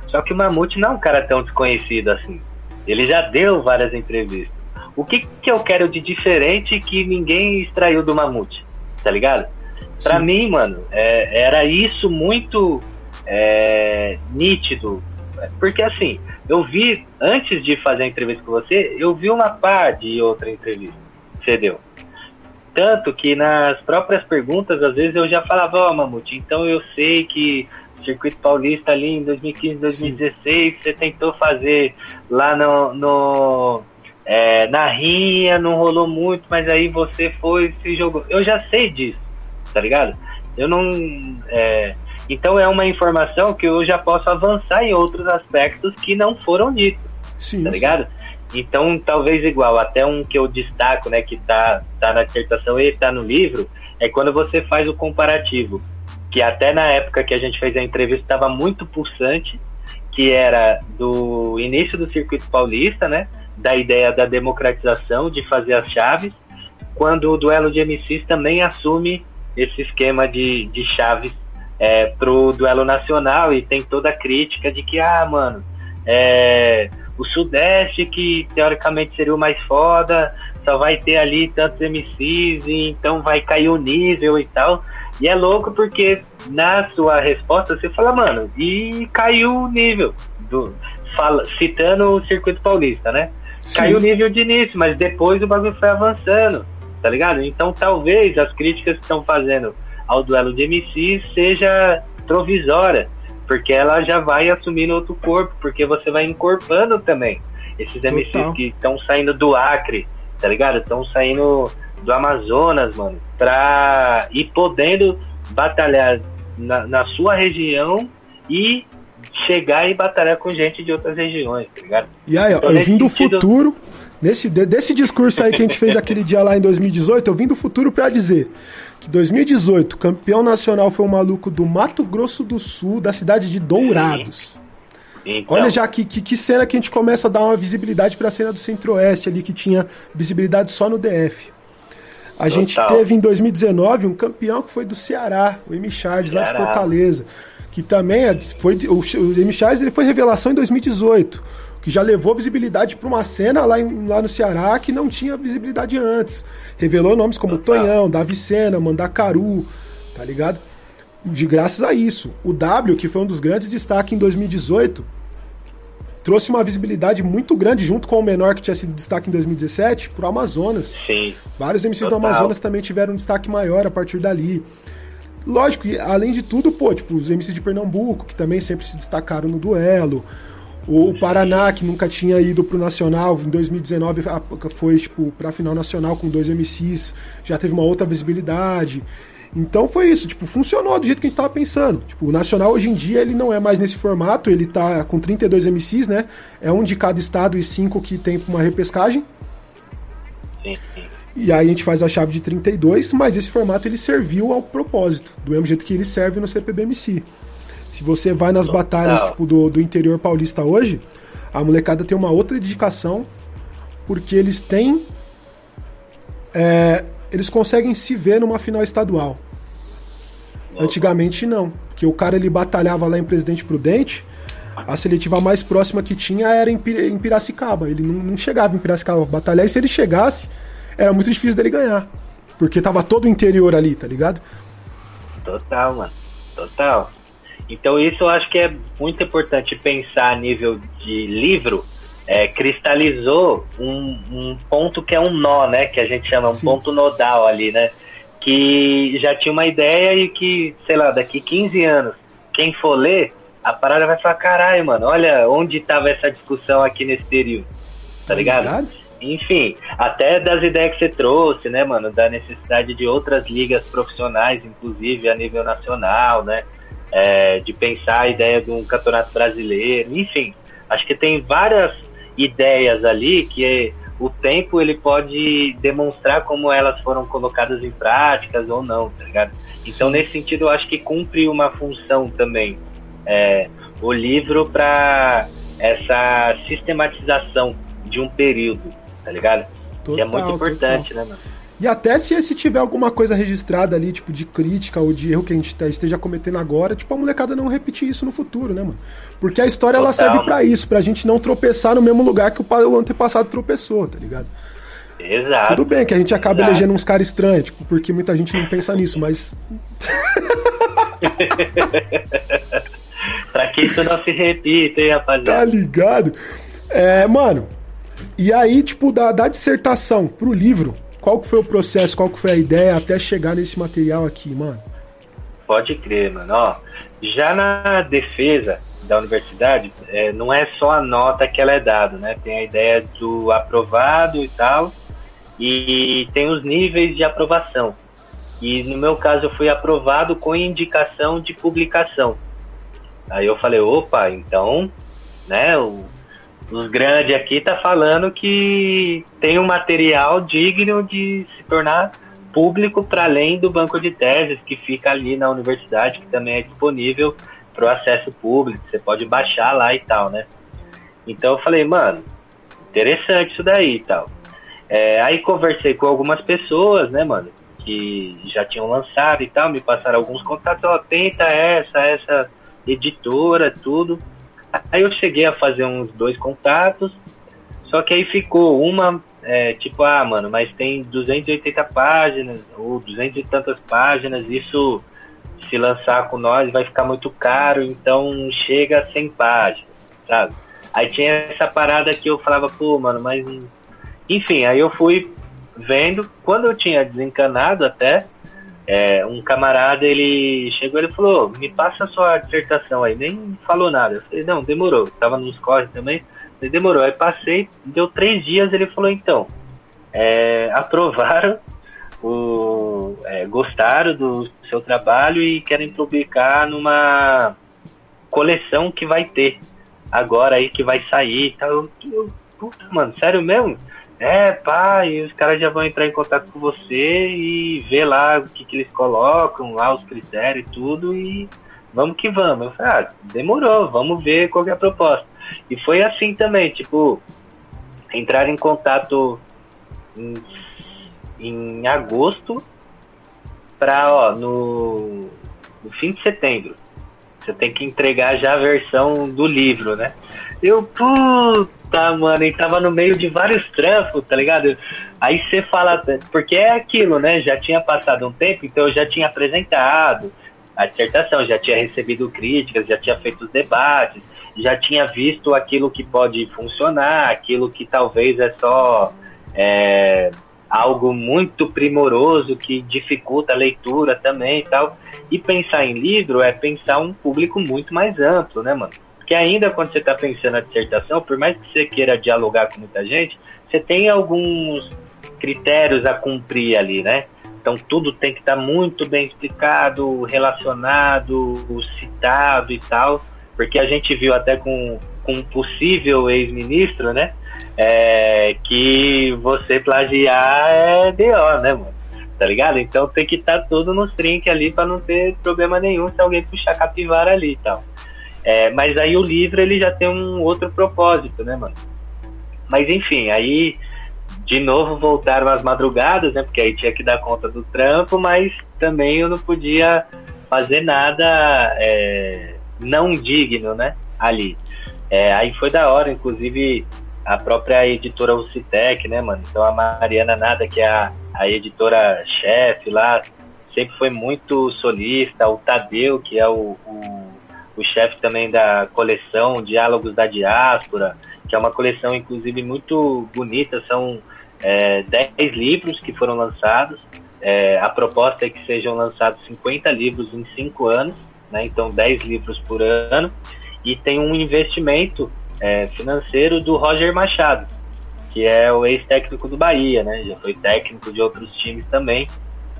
Só que o Mamute não é um cara tão desconhecido assim. Ele já deu várias entrevistas. O que, que eu quero de diferente que ninguém extraiu do Mamute? Tá ligado? Pra mim, mano, é, era isso muito é, nítido. Porque assim, eu vi, antes de fazer a entrevista com você, eu vi uma par de outra entrevista que você deu. Tanto que nas próprias perguntas, às vezes eu já falava, ó, oh, Mamute, então eu sei que Circuito Paulista ali em 2015, 2016, Sim. você tentou fazer lá no, no é, na rinha, não rolou muito, mas aí você foi se jogou. Eu já sei disso, tá ligado? Eu não. É, então é uma informação que eu já posso avançar em outros aspectos que não foram ditos, sim, tá ligado? Então, talvez igual, até um que eu destaco, né, que tá, tá na dissertação e tá no livro, é quando você faz o comparativo que até na época que a gente fez a entrevista estava muito pulsante, que era do início do circuito paulista, né? Da ideia da democratização, de fazer as chaves, quando o duelo de MCs também assume esse esquema de, de chaves é, pro duelo nacional e tem toda a crítica de que, ah, mano, é, o Sudeste, que teoricamente seria o mais foda, só vai ter ali tantos MCs, e então vai cair o nível e tal. E é louco porque na sua resposta você fala, mano, e caiu o nível do fala, citando o circuito paulista, né? Sim. Caiu o nível de início, mas depois o bagulho foi avançando, tá ligado? Então talvez as críticas que estão fazendo ao duelo de MC seja provisória, porque ela já vai assumindo outro corpo, porque você vai encorpando também esses Total. MCs que estão saindo do Acre, tá ligado? Estão saindo do Amazonas, mano, pra ir podendo batalhar na, na sua região e chegar e batalhar com gente de outras regiões, tá ligado? E aí, então, eu vim do sentido... futuro, nesse, desse discurso aí que a gente fez aquele dia lá em 2018, eu vim do futuro para dizer que 2018, campeão nacional foi um maluco do Mato Grosso do Sul, da cidade de Dourados. Então... Olha já que, que, que, cena que a gente começa a dar uma visibilidade para a cena do Centro-Oeste ali, que tinha visibilidade só no DF. A Total. gente teve em 2019 um campeão que foi do Ceará, o M. Charles, Ceará. lá de Fortaleza. Que também é, foi. O, o M. Charles ele foi revelação em 2018. Que já levou visibilidade para uma cena lá, em, lá no Ceará que não tinha visibilidade antes. Revelou nomes como Total. Tonhão, Davi Sena, Mandacaru, tá ligado? De graças a isso. O W, que foi um dos grandes destaques em 2018, trouxe uma visibilidade muito grande junto com o menor que tinha sido destaque em 2017 pro Amazonas. Sim. Vários MCs Total. do Amazonas também tiveram um destaque maior a partir dali. Lógico, e além de tudo, pô, tipo, os MCs de Pernambuco, que também sempre se destacaram no duelo. O Paraná, que nunca tinha ido pro Nacional, em 2019 foi, tipo, pra final nacional com dois MCs, já teve uma outra visibilidade. Então foi isso, tipo, funcionou do jeito que a gente tava pensando. Tipo, o Nacional hoje em dia ele não é mais nesse formato, ele tá com 32 MCs, né? É um de cada estado e cinco que tem uma repescagem. Sim. E aí a gente faz a chave de 32, mas esse formato ele serviu ao propósito, do mesmo jeito que ele serve no CPBMC. Se você vai nas batalhas tipo, do, do interior paulista hoje, a molecada tem uma outra dedicação, porque eles têm. É, eles conseguem se ver numa final estadual. Antigamente não, porque o cara ele batalhava lá em Presidente Prudente, a seletiva mais próxima que tinha era em, Piracicaba. Ele não, não chegava em Piracicaba batalhar, e se ele chegasse, era muito difícil dele ganhar. Porque tava todo o interior ali, tá ligado? Total, mano. Total. Então isso eu acho que é muito importante pensar a nível de livro, é, cristalizou um, um, ponto que é um nó, né? Que a gente chama um Sim. ponto nodal ali, né? Que já tinha uma ideia e que, sei lá, daqui 15 anos quem for ler, a parada vai falar, caralho, mano, olha onde tava essa discussão aqui nesse período. Tá, tá ligado? ligado? Enfim, até das ideias que você trouxe, né, mano? Da necessidade de outras ligas profissionais, inclusive a nível nacional, né? É, de pensar a ideia de um campeonato brasileiro, enfim. Acho que tem várias ideias ali que o tempo ele pode demonstrar como elas foram colocadas em práticas ou não, tá ligado? Então, nesse sentido, eu acho que cumpre uma função também é, o livro para essa sistematização de um período, tá ligado? Total, que é muito importante, total. né, mano? E até se, se tiver alguma coisa registrada ali, tipo, de crítica ou de erro que a gente tá, esteja cometendo agora, tipo, a molecada não repetir isso no futuro, né, mano? Porque a história, Total, ela serve para isso, pra gente não tropeçar no mesmo lugar que o, o antepassado tropeçou, tá ligado? Exato. Tudo bem que a gente acaba exato. elegendo uns caras estranhos, tipo, porque muita gente não pensa nisso, mas... pra que isso não se repita, hein, rapaziada? Tá ligado? É, mano, e aí, tipo, da, da dissertação pro livro, qual que foi o processo, qual que foi a ideia até chegar nesse material aqui, mano? Pode crer, mano. Ó, já na defesa da universidade, é, não é só a nota que ela é dada, né? Tem a ideia do aprovado e tal, e tem os níveis de aprovação. E no meu caso eu fui aprovado com indicação de publicação. Aí eu falei, opa, então, né, o os grandes aqui tá falando que tem um material digno de se tornar público para além do banco de teses que fica ali na universidade, que também é disponível para o acesso público, você pode baixar lá e tal, né? Então eu falei, mano, interessante isso daí e tal. É, aí conversei com algumas pessoas, né, mano, que já tinham lançado e tal, me passaram alguns contatos, ó, tenta essa, essa editora, tudo. Aí eu cheguei a fazer uns dois contatos, só que aí ficou uma, é, tipo, ah, mano, mas tem 280 páginas, ou 200 e tantas páginas, isso se lançar com nós vai ficar muito caro, então chega a 100 páginas, sabe? Aí tinha essa parada que eu falava, pô, mano, mas. Enfim, aí eu fui vendo, quando eu tinha desencanado até, é, um camarada, ele chegou e falou, me passa a sua dissertação aí, nem falou nada. Eu falei, não, demorou, tava nos corres também, falei, demorou. Aí passei, deu três dias, ele falou, então, é, aprovaram, o, é, gostaram do seu trabalho e querem publicar numa coleção que vai ter agora aí, que vai sair e tal. Eu, eu, puta, mano, sério mesmo? É, e os caras já vão entrar em contato com você e ver lá o que, que eles colocam, lá os critérios e tudo, e vamos que vamos. Eu falei, ah, demorou, vamos ver qual é a proposta. E foi assim também, tipo, entrar em contato em, em agosto para, ó, no, no fim de setembro. Você tem que entregar já a versão do livro, né? Eu, puta, mano, e tava no meio de vários trampos, tá ligado? Aí você fala, porque é aquilo, né? Já tinha passado um tempo, então eu já tinha apresentado a dissertação, já tinha recebido críticas, já tinha feito os debates, já tinha visto aquilo que pode funcionar, aquilo que talvez é só é, algo muito primoroso que dificulta a leitura também e tal. E pensar em livro é pensar um público muito mais amplo, né, mano? Porque ainda quando você está pensando na dissertação, por mais que você queira dialogar com muita gente, você tem alguns critérios a cumprir ali, né? Então tudo tem que estar tá muito bem explicado, relacionado, citado e tal, porque a gente viu até com, com um possível ex-ministro, né? É, que você plagiar é D.O., né, mano? Tá ligado? Então tem que estar tá tudo nos trinques ali para não ter problema nenhum se alguém puxar capivara ali e tal. É, mas aí o livro ele já tem um outro propósito, né, mano? Mas enfim, aí de novo voltaram as madrugadas, né? Porque aí tinha que dar conta do trampo, mas também eu não podia fazer nada é, não digno, né? Ali. É, aí foi da hora, inclusive a própria editora Ucitec, né, mano? Então a Mariana Nada, que é a, a editora-chefe lá, sempre foi muito solista. O Tadeu, que é o, o o chefe também da coleção Diálogos da Diáspora, que é uma coleção, inclusive, muito bonita. São é, 10 livros que foram lançados. É, a proposta é que sejam lançados 50 livros em 5 anos, né? Então 10 livros por ano e tem um investimento é, financeiro do Roger Machado, que é o ex-técnico do Bahia, né? Já foi técnico de outros times também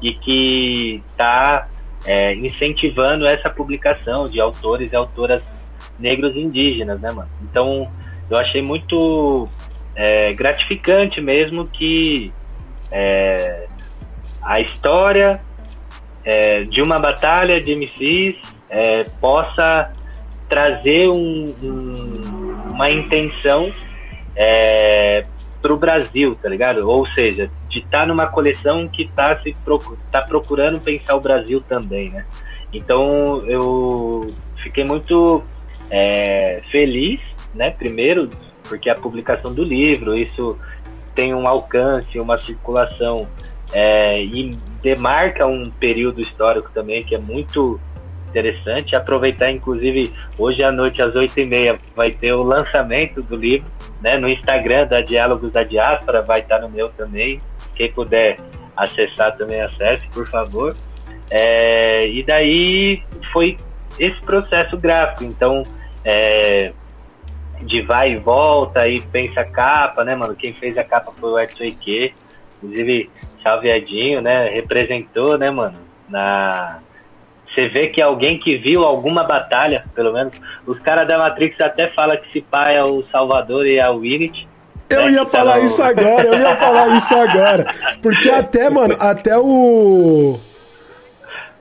e que está é, incentivando essa publicação de autores e autoras negros e indígenas, né, mano? Então eu achei muito é, gratificante mesmo que é, a história é, de uma batalha de MCs é, possa trazer um, um, uma intenção é, para o Brasil, tá ligado? Ou seja, de estar tá numa coleção que está se tá procurando pensar o Brasil também, né? Então eu fiquei muito é, feliz, né? Primeiro porque a publicação do livro isso tem um alcance, uma circulação é, e demarca um período histórico também que é muito interessante. Aproveitar, inclusive, hoje à noite, às oito e meia, vai ter o lançamento do livro, né? No Instagram da Diálogos da Diáspora, vai estar no meu também. Quem puder acessar também acesse, por favor. É, e daí foi esse processo gráfico. Então, é, de vai e volta e pensa a capa, né, mano? Quem fez a capa foi o Edson Ike. Inclusive, Salve Edinho, né? Representou, né, mano? Na, você vê que alguém que viu alguma batalha, pelo menos, os caras da Matrix até falam que esse pai é o Salvador e é o. Eu ia falar isso agora, eu ia falar isso agora. Porque até, mano, até o.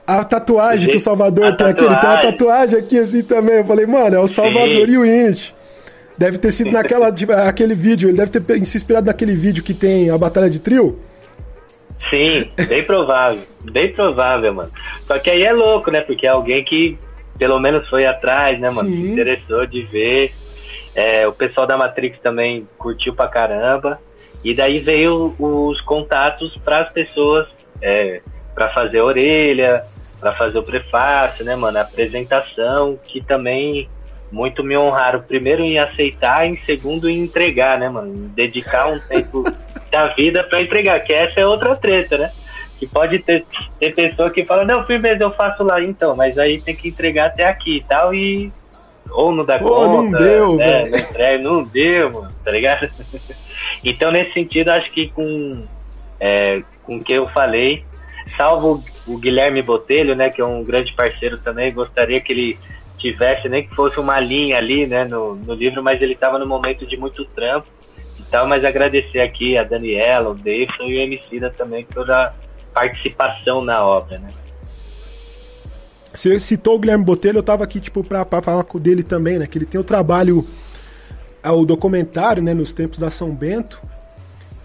A tatuagem que o Salvador tem aqui, ele tem uma tatuagem aqui assim também. Eu falei, mano, é o Salvador Sim. e o Winit. Deve ter sido naquela, aquele vídeo, ele deve ter se inspirado naquele vídeo que tem a Batalha de Trio. Sim, bem provável. Bem provável, mano. Só que aí é louco, né? Porque é alguém que pelo menos foi atrás, né, mano? Sim. Se interessou de ver. É, o pessoal da Matrix também curtiu pra caramba. E daí veio os contatos para as pessoas é, para fazer a orelha, para fazer o prefácio, né, mano? A apresentação, que também muito me honraram. Primeiro em aceitar, em segundo em entregar, né, mano? Dedicar um tempo da vida para entregar, que essa é outra treta, né? Que pode ter, ter pessoa que fala, não, firmeza, eu faço lá então, mas aí tem que entregar até aqui e tal, e ou não dá Pô, conta, não deu, né? Não, entrega, não deu, mano, tá ligado? então, nesse sentido, acho que com, é, com o que eu falei, salvo o Guilherme Botelho, né, que é um grande parceiro também, gostaria que ele tivesse, nem que fosse uma linha ali, né, no, no livro, mas ele estava no momento de muito trampo tal, mas agradecer aqui a Daniela, o Davidson e o Emicida também pela participação na obra, né? Você citou o Guilherme Botelho, eu tava aqui, tipo, pra, pra falar com dele também, né? Que ele tem o trabalho, é, o documentário, né? Nos tempos da São Bento,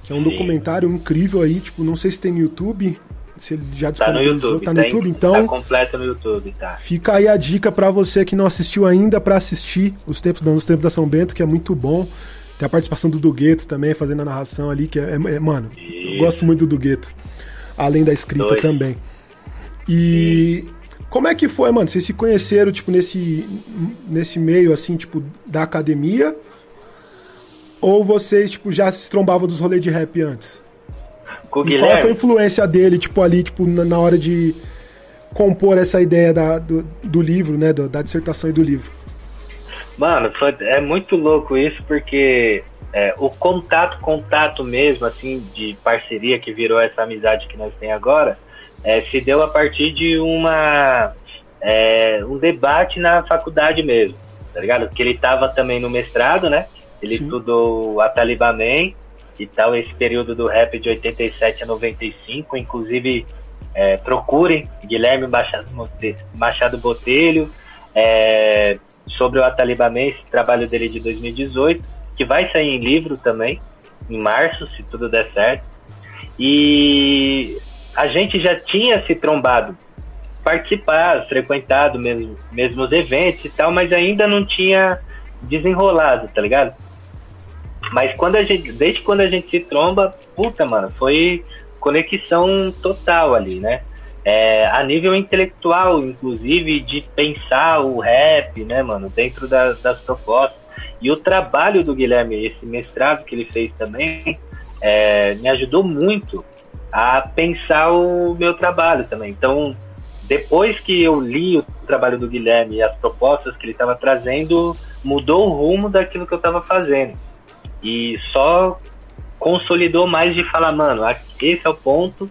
que é um Sim. documentário incrível aí, tipo, não sei se tem no YouTube, se ele já disponibilizou, tá no YouTube, tá no YouTube, então. Tá completo no YouTube, tá. Fica aí a dica para você que não assistiu ainda para assistir os tempos, os tempos da São Bento, que é muito bom. Tem a participação do Dugueto também, fazendo a narração ali, que é, é, é mano, eu gosto muito do Dugueto. Além da escrita Dois. também. E como é que foi, mano? Vocês se conheceram, tipo, nesse, nesse meio, assim, tipo, da academia? Ou vocês, tipo, já se trombavam dos rolês de rap antes? Com e qual foi a influência dele, tipo, ali, tipo, na, na hora de compor essa ideia da, do, do livro, né? Da, da dissertação e do livro? Mano, foi, é muito louco isso, porque é, o contato, contato mesmo, assim, de parceria que virou essa amizade que nós temos agora, é, se deu a partir de uma é, um debate na faculdade mesmo, tá ligado? Porque ele estava também no mestrado, né? Ele Sim. estudou a Talibaman e tal, esse período do rap de 87 a 95, inclusive é, procurem Guilherme Machado, Machado Botelho, é, sobre o Atalibamento, esse trabalho dele de 2018, que vai sair em livro também, em março, se tudo der certo. E a gente já tinha se trombado, participado, frequentado mesmo, mesmo os eventos e tal, mas ainda não tinha desenrolado, tá ligado? Mas quando a gente, desde quando a gente se tromba, puta, mano, foi conexão total ali, né? é, a nível intelectual, inclusive, de pensar o rap, né, mano, dentro das, propostas. E o trabalho do Guilherme, esse mestrado que ele fez também, é, me ajudou muito a pensar o meu trabalho também. Então, depois que eu li o trabalho do Guilherme e as propostas que ele estava trazendo, mudou o rumo daquilo que eu estava fazendo. E só consolidou mais de falar, mano, esse é o ponto.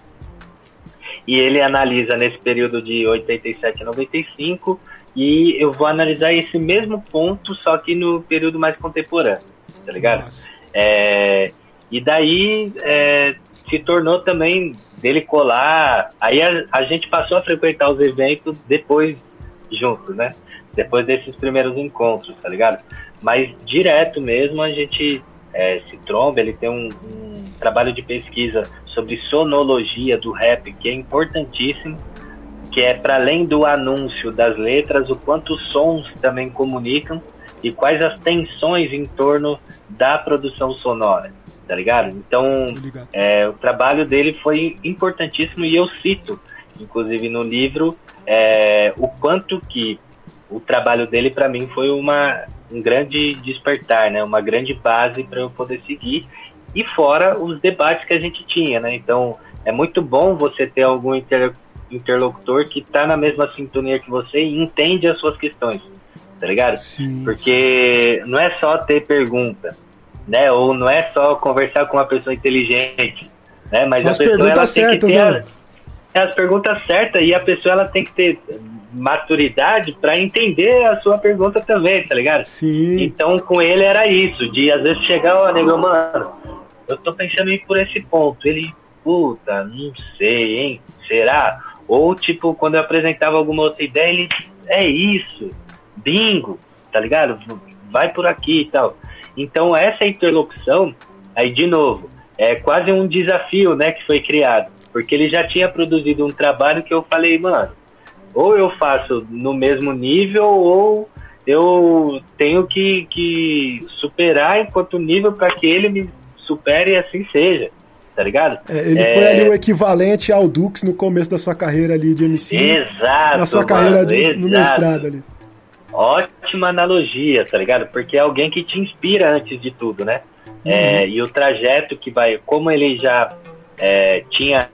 E ele analisa nesse período de 87 a 95 e eu vou analisar esse mesmo ponto, só que no período mais contemporâneo, tá ligado? É, e daí é, se tornou também dele colar. Aí a, a, gente passou a frequentar os eventos depois juntos, né? Depois desses primeiros encontros, tá ligado? Mas direto mesmo a gente é, se tromba, ele tem um, um trabalho de pesquisa sobre sonologia do rap que é importantíssimo que é para além do anúncio das letras, o quanto os sons também comunicam e quais as tensões em torno da produção sonora, tá ligado? Então, é, o trabalho dele foi importantíssimo e eu cito, inclusive no livro, é, o quanto que o trabalho dele para mim foi uma um grande despertar, né? Uma grande base para eu poder seguir e fora os debates que a gente tinha, né? Então, é muito bom você ter algum inter interlocutor que está na mesma sintonia que você e entende as suas questões, tá ligado? Sim. Porque não é só ter pergunta, né? Ou não é só conversar com uma pessoa inteligente, né? Mas São a pessoa ela tem que ter né? as perguntas certas e a pessoa ela tem que ter maturidade para entender a sua pergunta também, tá ligado? Sim. Então com ele era isso, de às vezes chegar, ó, nego, mano, eu tô pensando em ir por esse ponto. Ele, puta, não sei, hein? Será? Ou, tipo, quando eu apresentava alguma outra ideia, ele, é isso, bingo, tá ligado? Vai por aqui e tal. Então, essa interlocução, aí, de novo, é quase um desafio, né, que foi criado. Porque ele já tinha produzido um trabalho que eu falei, mano, ou eu faço no mesmo nível, ou eu tenho que, que superar enquanto nível para que ele me supere e assim seja tá ligado? É, ele é... foi ali o equivalente ao Dux no começo da sua carreira ali de MC. Exato. Na sua mano, carreira de, no mestrado ali. Ótima analogia, tá ligado? Porque é alguém que te inspira antes de tudo, né? Uhum. É, e o trajeto que vai, como ele já é, tinha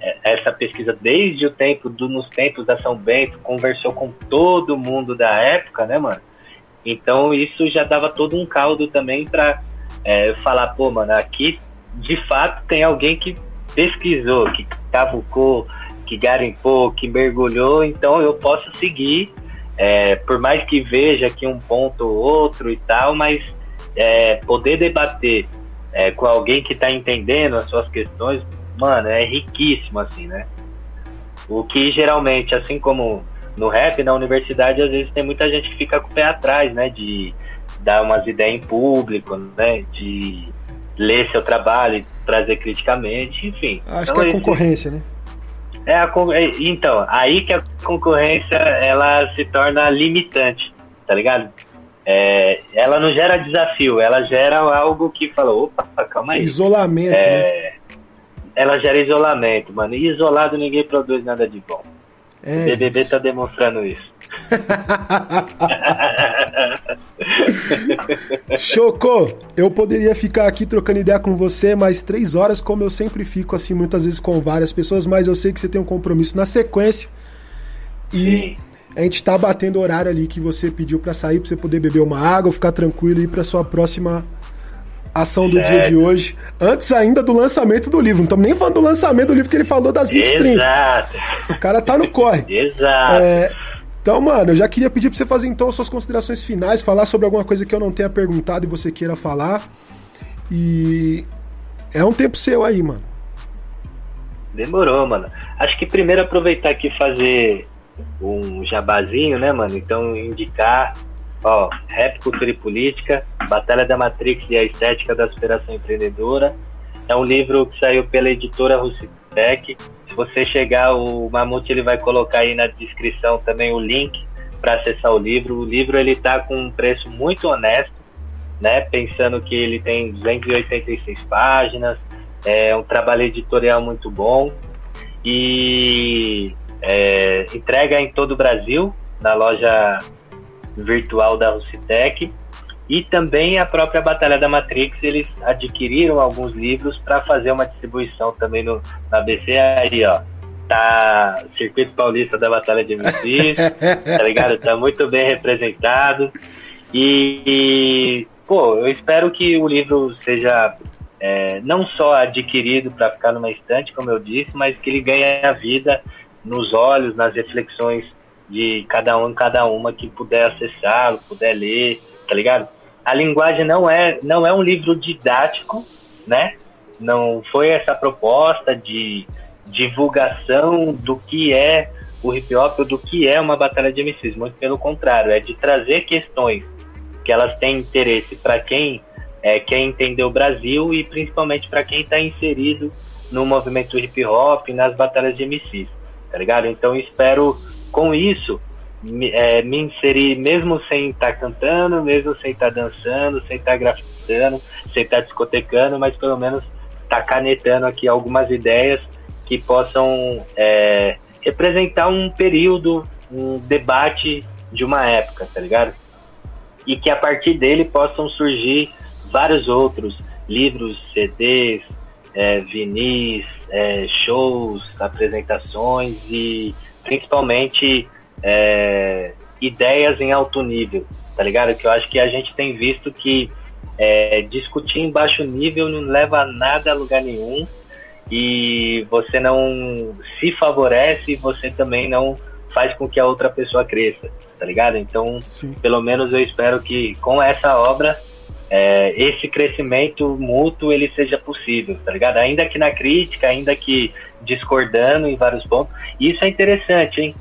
é, essa pesquisa desde o tempo, do, nos tempos da São Bento, conversou com todo mundo da época, né, mano? Então isso já dava todo um caldo também pra é, falar, pô, mano, aqui de fato tem alguém que pesquisou, que cavucou, que garimpou, que mergulhou, então eu posso seguir, é, por mais que veja aqui um ponto ou outro e tal, mas é, poder debater é, com alguém que está entendendo as suas questões, mano, é riquíssimo, assim, né? O que geralmente, assim como no rap, na universidade, às vezes tem muita gente que fica com o pé atrás, né? De dar umas ideias em público, né? De ler seu trabalho, trazer criticamente, enfim. Acho então, que é a concorrência, né? É a, é, então, aí que a concorrência ela se torna limitante, tá ligado? É, ela não gera desafio, ela gera algo que fala, opa, calma aí. Isolamento, é, né? Ela gera isolamento, mano. E isolado ninguém produz nada de bom. É o BBB isso. tá demonstrando isso. Choco, eu poderia ficar aqui trocando ideia com você mais três horas, como eu sempre fico, assim, muitas vezes com várias pessoas, mas eu sei que você tem um compromisso na sequência. E Sim. a gente tá batendo o horário ali que você pediu para sair, pra você poder beber uma água, ficar tranquilo e ir pra sua próxima ação do dia de hoje, antes ainda do lançamento do livro. Não estamos nem falando do lançamento do livro que ele falou das 20 Exato. O cara tá no corre. Exato. É, então, mano, eu já queria pedir pra você fazer então suas considerações finais, falar sobre alguma coisa que eu não tenha perguntado e você queira falar. E é um tempo seu aí, mano. Demorou, mano. Acho que primeiro aproveitar aqui e fazer um jabazinho, né, mano? Então indicar, ó, Rap, Cultura e Política, Batalha da Matrix e a Estética da Superação Empreendedora. É um livro que saiu pela editora Russitec se você chegar, o Mamute ele vai colocar aí na descrição também o link para acessar o livro. O livro ele está com um preço muito honesto, né? Pensando que ele tem 286 páginas, é um trabalho editorial muito bom e é, entrega em todo o Brasil na loja virtual da Rucitec e também a própria Batalha da Matrix, eles adquiriram alguns livros para fazer uma distribuição também no, na BC. Aí, ó, tá Circuito Paulista da Batalha de MCs, tá ligado? Tá muito bem representado. E, e pô, eu espero que o livro seja é, não só adquirido para ficar numa estante, como eu disse, mas que ele ganhe a vida nos olhos, nas reflexões de cada um, cada uma que puder acessá-lo, puder ler, tá ligado? A linguagem não é, não é um livro didático, né? Não foi essa proposta de divulgação do que é o hip hop ou do que é uma batalha de MCs, muito pelo contrário, é de trazer questões que elas têm interesse para quem é, quer entender o Brasil e principalmente para quem está inserido no movimento hip hop, nas batalhas de MCs, tá ligado? Então espero com isso me, é, me inserir mesmo sem estar tá cantando, mesmo sem estar tá dançando, sem estar tá grafitando, sem estar tá discotecando, mas pelo menos estar tá canetando aqui algumas ideias que possam é, representar um período, um debate de uma época, tá ligado? E que a partir dele possam surgir vários outros livros, CDs, é, vinis, é, shows, apresentações e principalmente é, ideias em alto nível, tá ligado? Que eu acho que a gente tem visto que é, discutir em baixo nível não leva a nada a lugar nenhum e você não se favorece e você também não faz com que a outra pessoa cresça, tá ligado? Então, Sim. pelo menos eu espero que com essa obra é, esse crescimento mútuo ele seja possível, tá ligado? Ainda que na crítica, ainda que discordando em vários pontos. Isso é interessante, hein?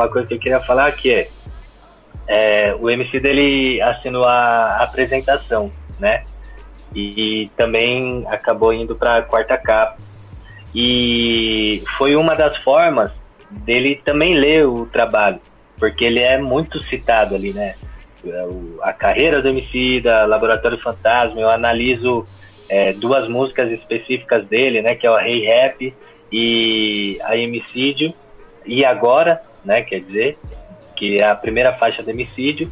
Uma coisa que eu queria falar aqui é, é o MC dele assinou a apresentação, né? E, também acabou indo para a quarta capa. E foi uma das formas dele também ler o trabalho, porque ele é muito citado ali, né? A carreira do MC, da Laboratório Fantasma, eu analiso é, duas músicas específicas dele, né? Que é o Rei hey Rap e a Emicídio, e agora, né? Quer dizer, que é a primeira faixa do Emicídio.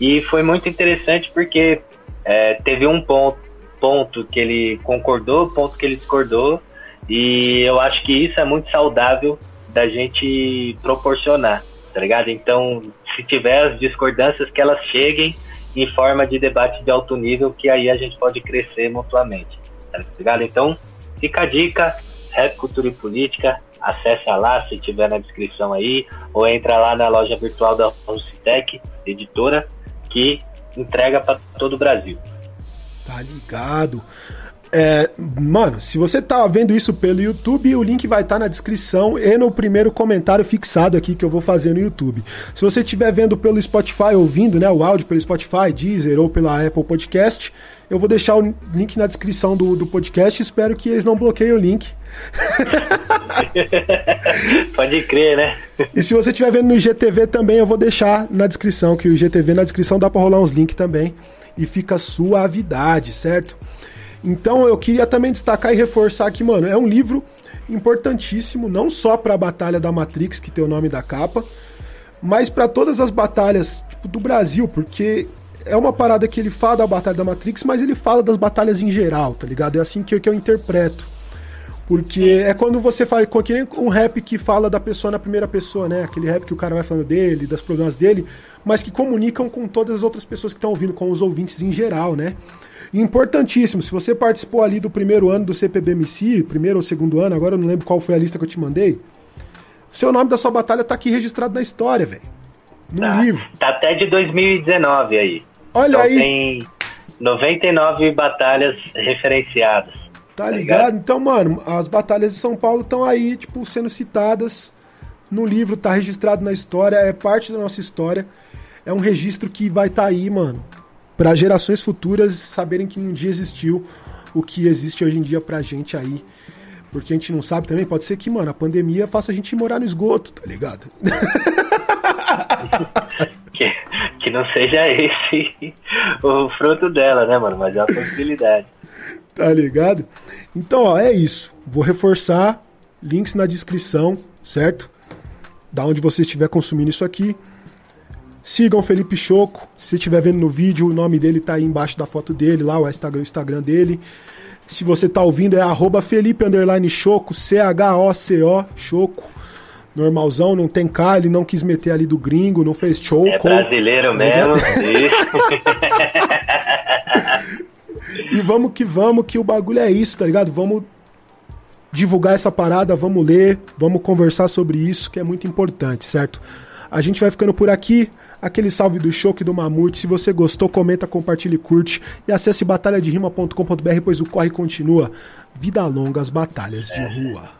E foi muito interessante porque é, teve um ponto, ponto que ele concordou, ponto que ele discordou, e eu acho que isso é muito saudável da gente proporcionar, tá ligado? Então, se tiver as discordâncias, que elas cheguem em forma de debate de alto nível, que aí a gente pode crescer mutuamente, tá ligado? Então, fica a dica, Rap Cultura e Política, acessa lá se tiver na descrição aí, ou entra lá na loja virtual da Rucitec, editora, que entrega para todo o Brasil. Tá ligado? É, mano, se você tá vendo isso pelo YouTube, o link vai estar tá na descrição e no primeiro comentário fixado aqui que eu vou fazer no YouTube. Se você estiver vendo pelo Spotify, ouvindo né, o áudio pelo Spotify, Deezer ou pela Apple Podcast, eu vou deixar o link na descrição do, do podcast. Espero que eles não bloqueiem o link. Pode crer, né? E se você estiver vendo no IGTV também, eu vou deixar na descrição, que o IGTV na descrição dá para rolar uns links também. E fica suavidade, certo? Então eu queria também destacar e reforçar que, mano, é um livro importantíssimo, não só para a Batalha da Matrix, que tem o nome da capa, mas para todas as batalhas tipo, do Brasil, porque é uma parada que ele fala da Batalha da Matrix, mas ele fala das batalhas em geral, tá ligado? É assim que, que eu interpreto. Porque é quando você fala, com aquele um rap que fala da pessoa na primeira pessoa, né? Aquele rap que o cara vai falando dele, das problemas dele, mas que comunicam com todas as outras pessoas que estão ouvindo, com os ouvintes em geral, né? Importantíssimo, se você participou ali do primeiro ano do CPBMC, primeiro ou segundo ano, agora eu não lembro qual foi a lista que eu te mandei, seu nome da sua batalha tá aqui registrado na história, velho. No tá, livro. Tá até de 2019 aí. Olha então aí. Tem 99 batalhas referenciadas. Tá, tá ligado? ligado? Então, mano, as batalhas de São Paulo estão aí, tipo, sendo citadas no livro, tá registrado na história, é parte da nossa história. É um registro que vai estar tá aí, mano, para gerações futuras saberem que um dia existiu o que existe hoje em dia pra gente aí. Porque a gente não sabe também, pode ser que, mano, a pandemia faça a gente morar no esgoto, tá ligado? que, que não seja esse o fruto dela, né, mano? Mas é uma possibilidade. Tá ligado? Então, ó, é isso. Vou reforçar. Links na descrição, certo? Da onde você estiver consumindo isso aqui. Sigam Felipe Choco. Se estiver vendo no vídeo, o nome dele tá aí embaixo da foto dele, lá, o Instagram, o Instagram dele. Se você tá ouvindo, é arroba Felipe Underline Choco, C-H-O-C-O, Choco. Normalzão, não tem K, ele não quis meter ali do gringo, não fez choco. É brasileiro mesmo. e vamos que vamos, que o bagulho é isso, tá ligado? Vamos divulgar essa parada, vamos ler, vamos conversar sobre isso, que é muito importante, certo? A gente vai ficando por aqui. Aquele salve do Choque do Mamute. Se você gostou, comenta, compartilhe, curte. E acesse batalhaderima.com.br, pois o corre continua. Vida longa, as batalhas de rua.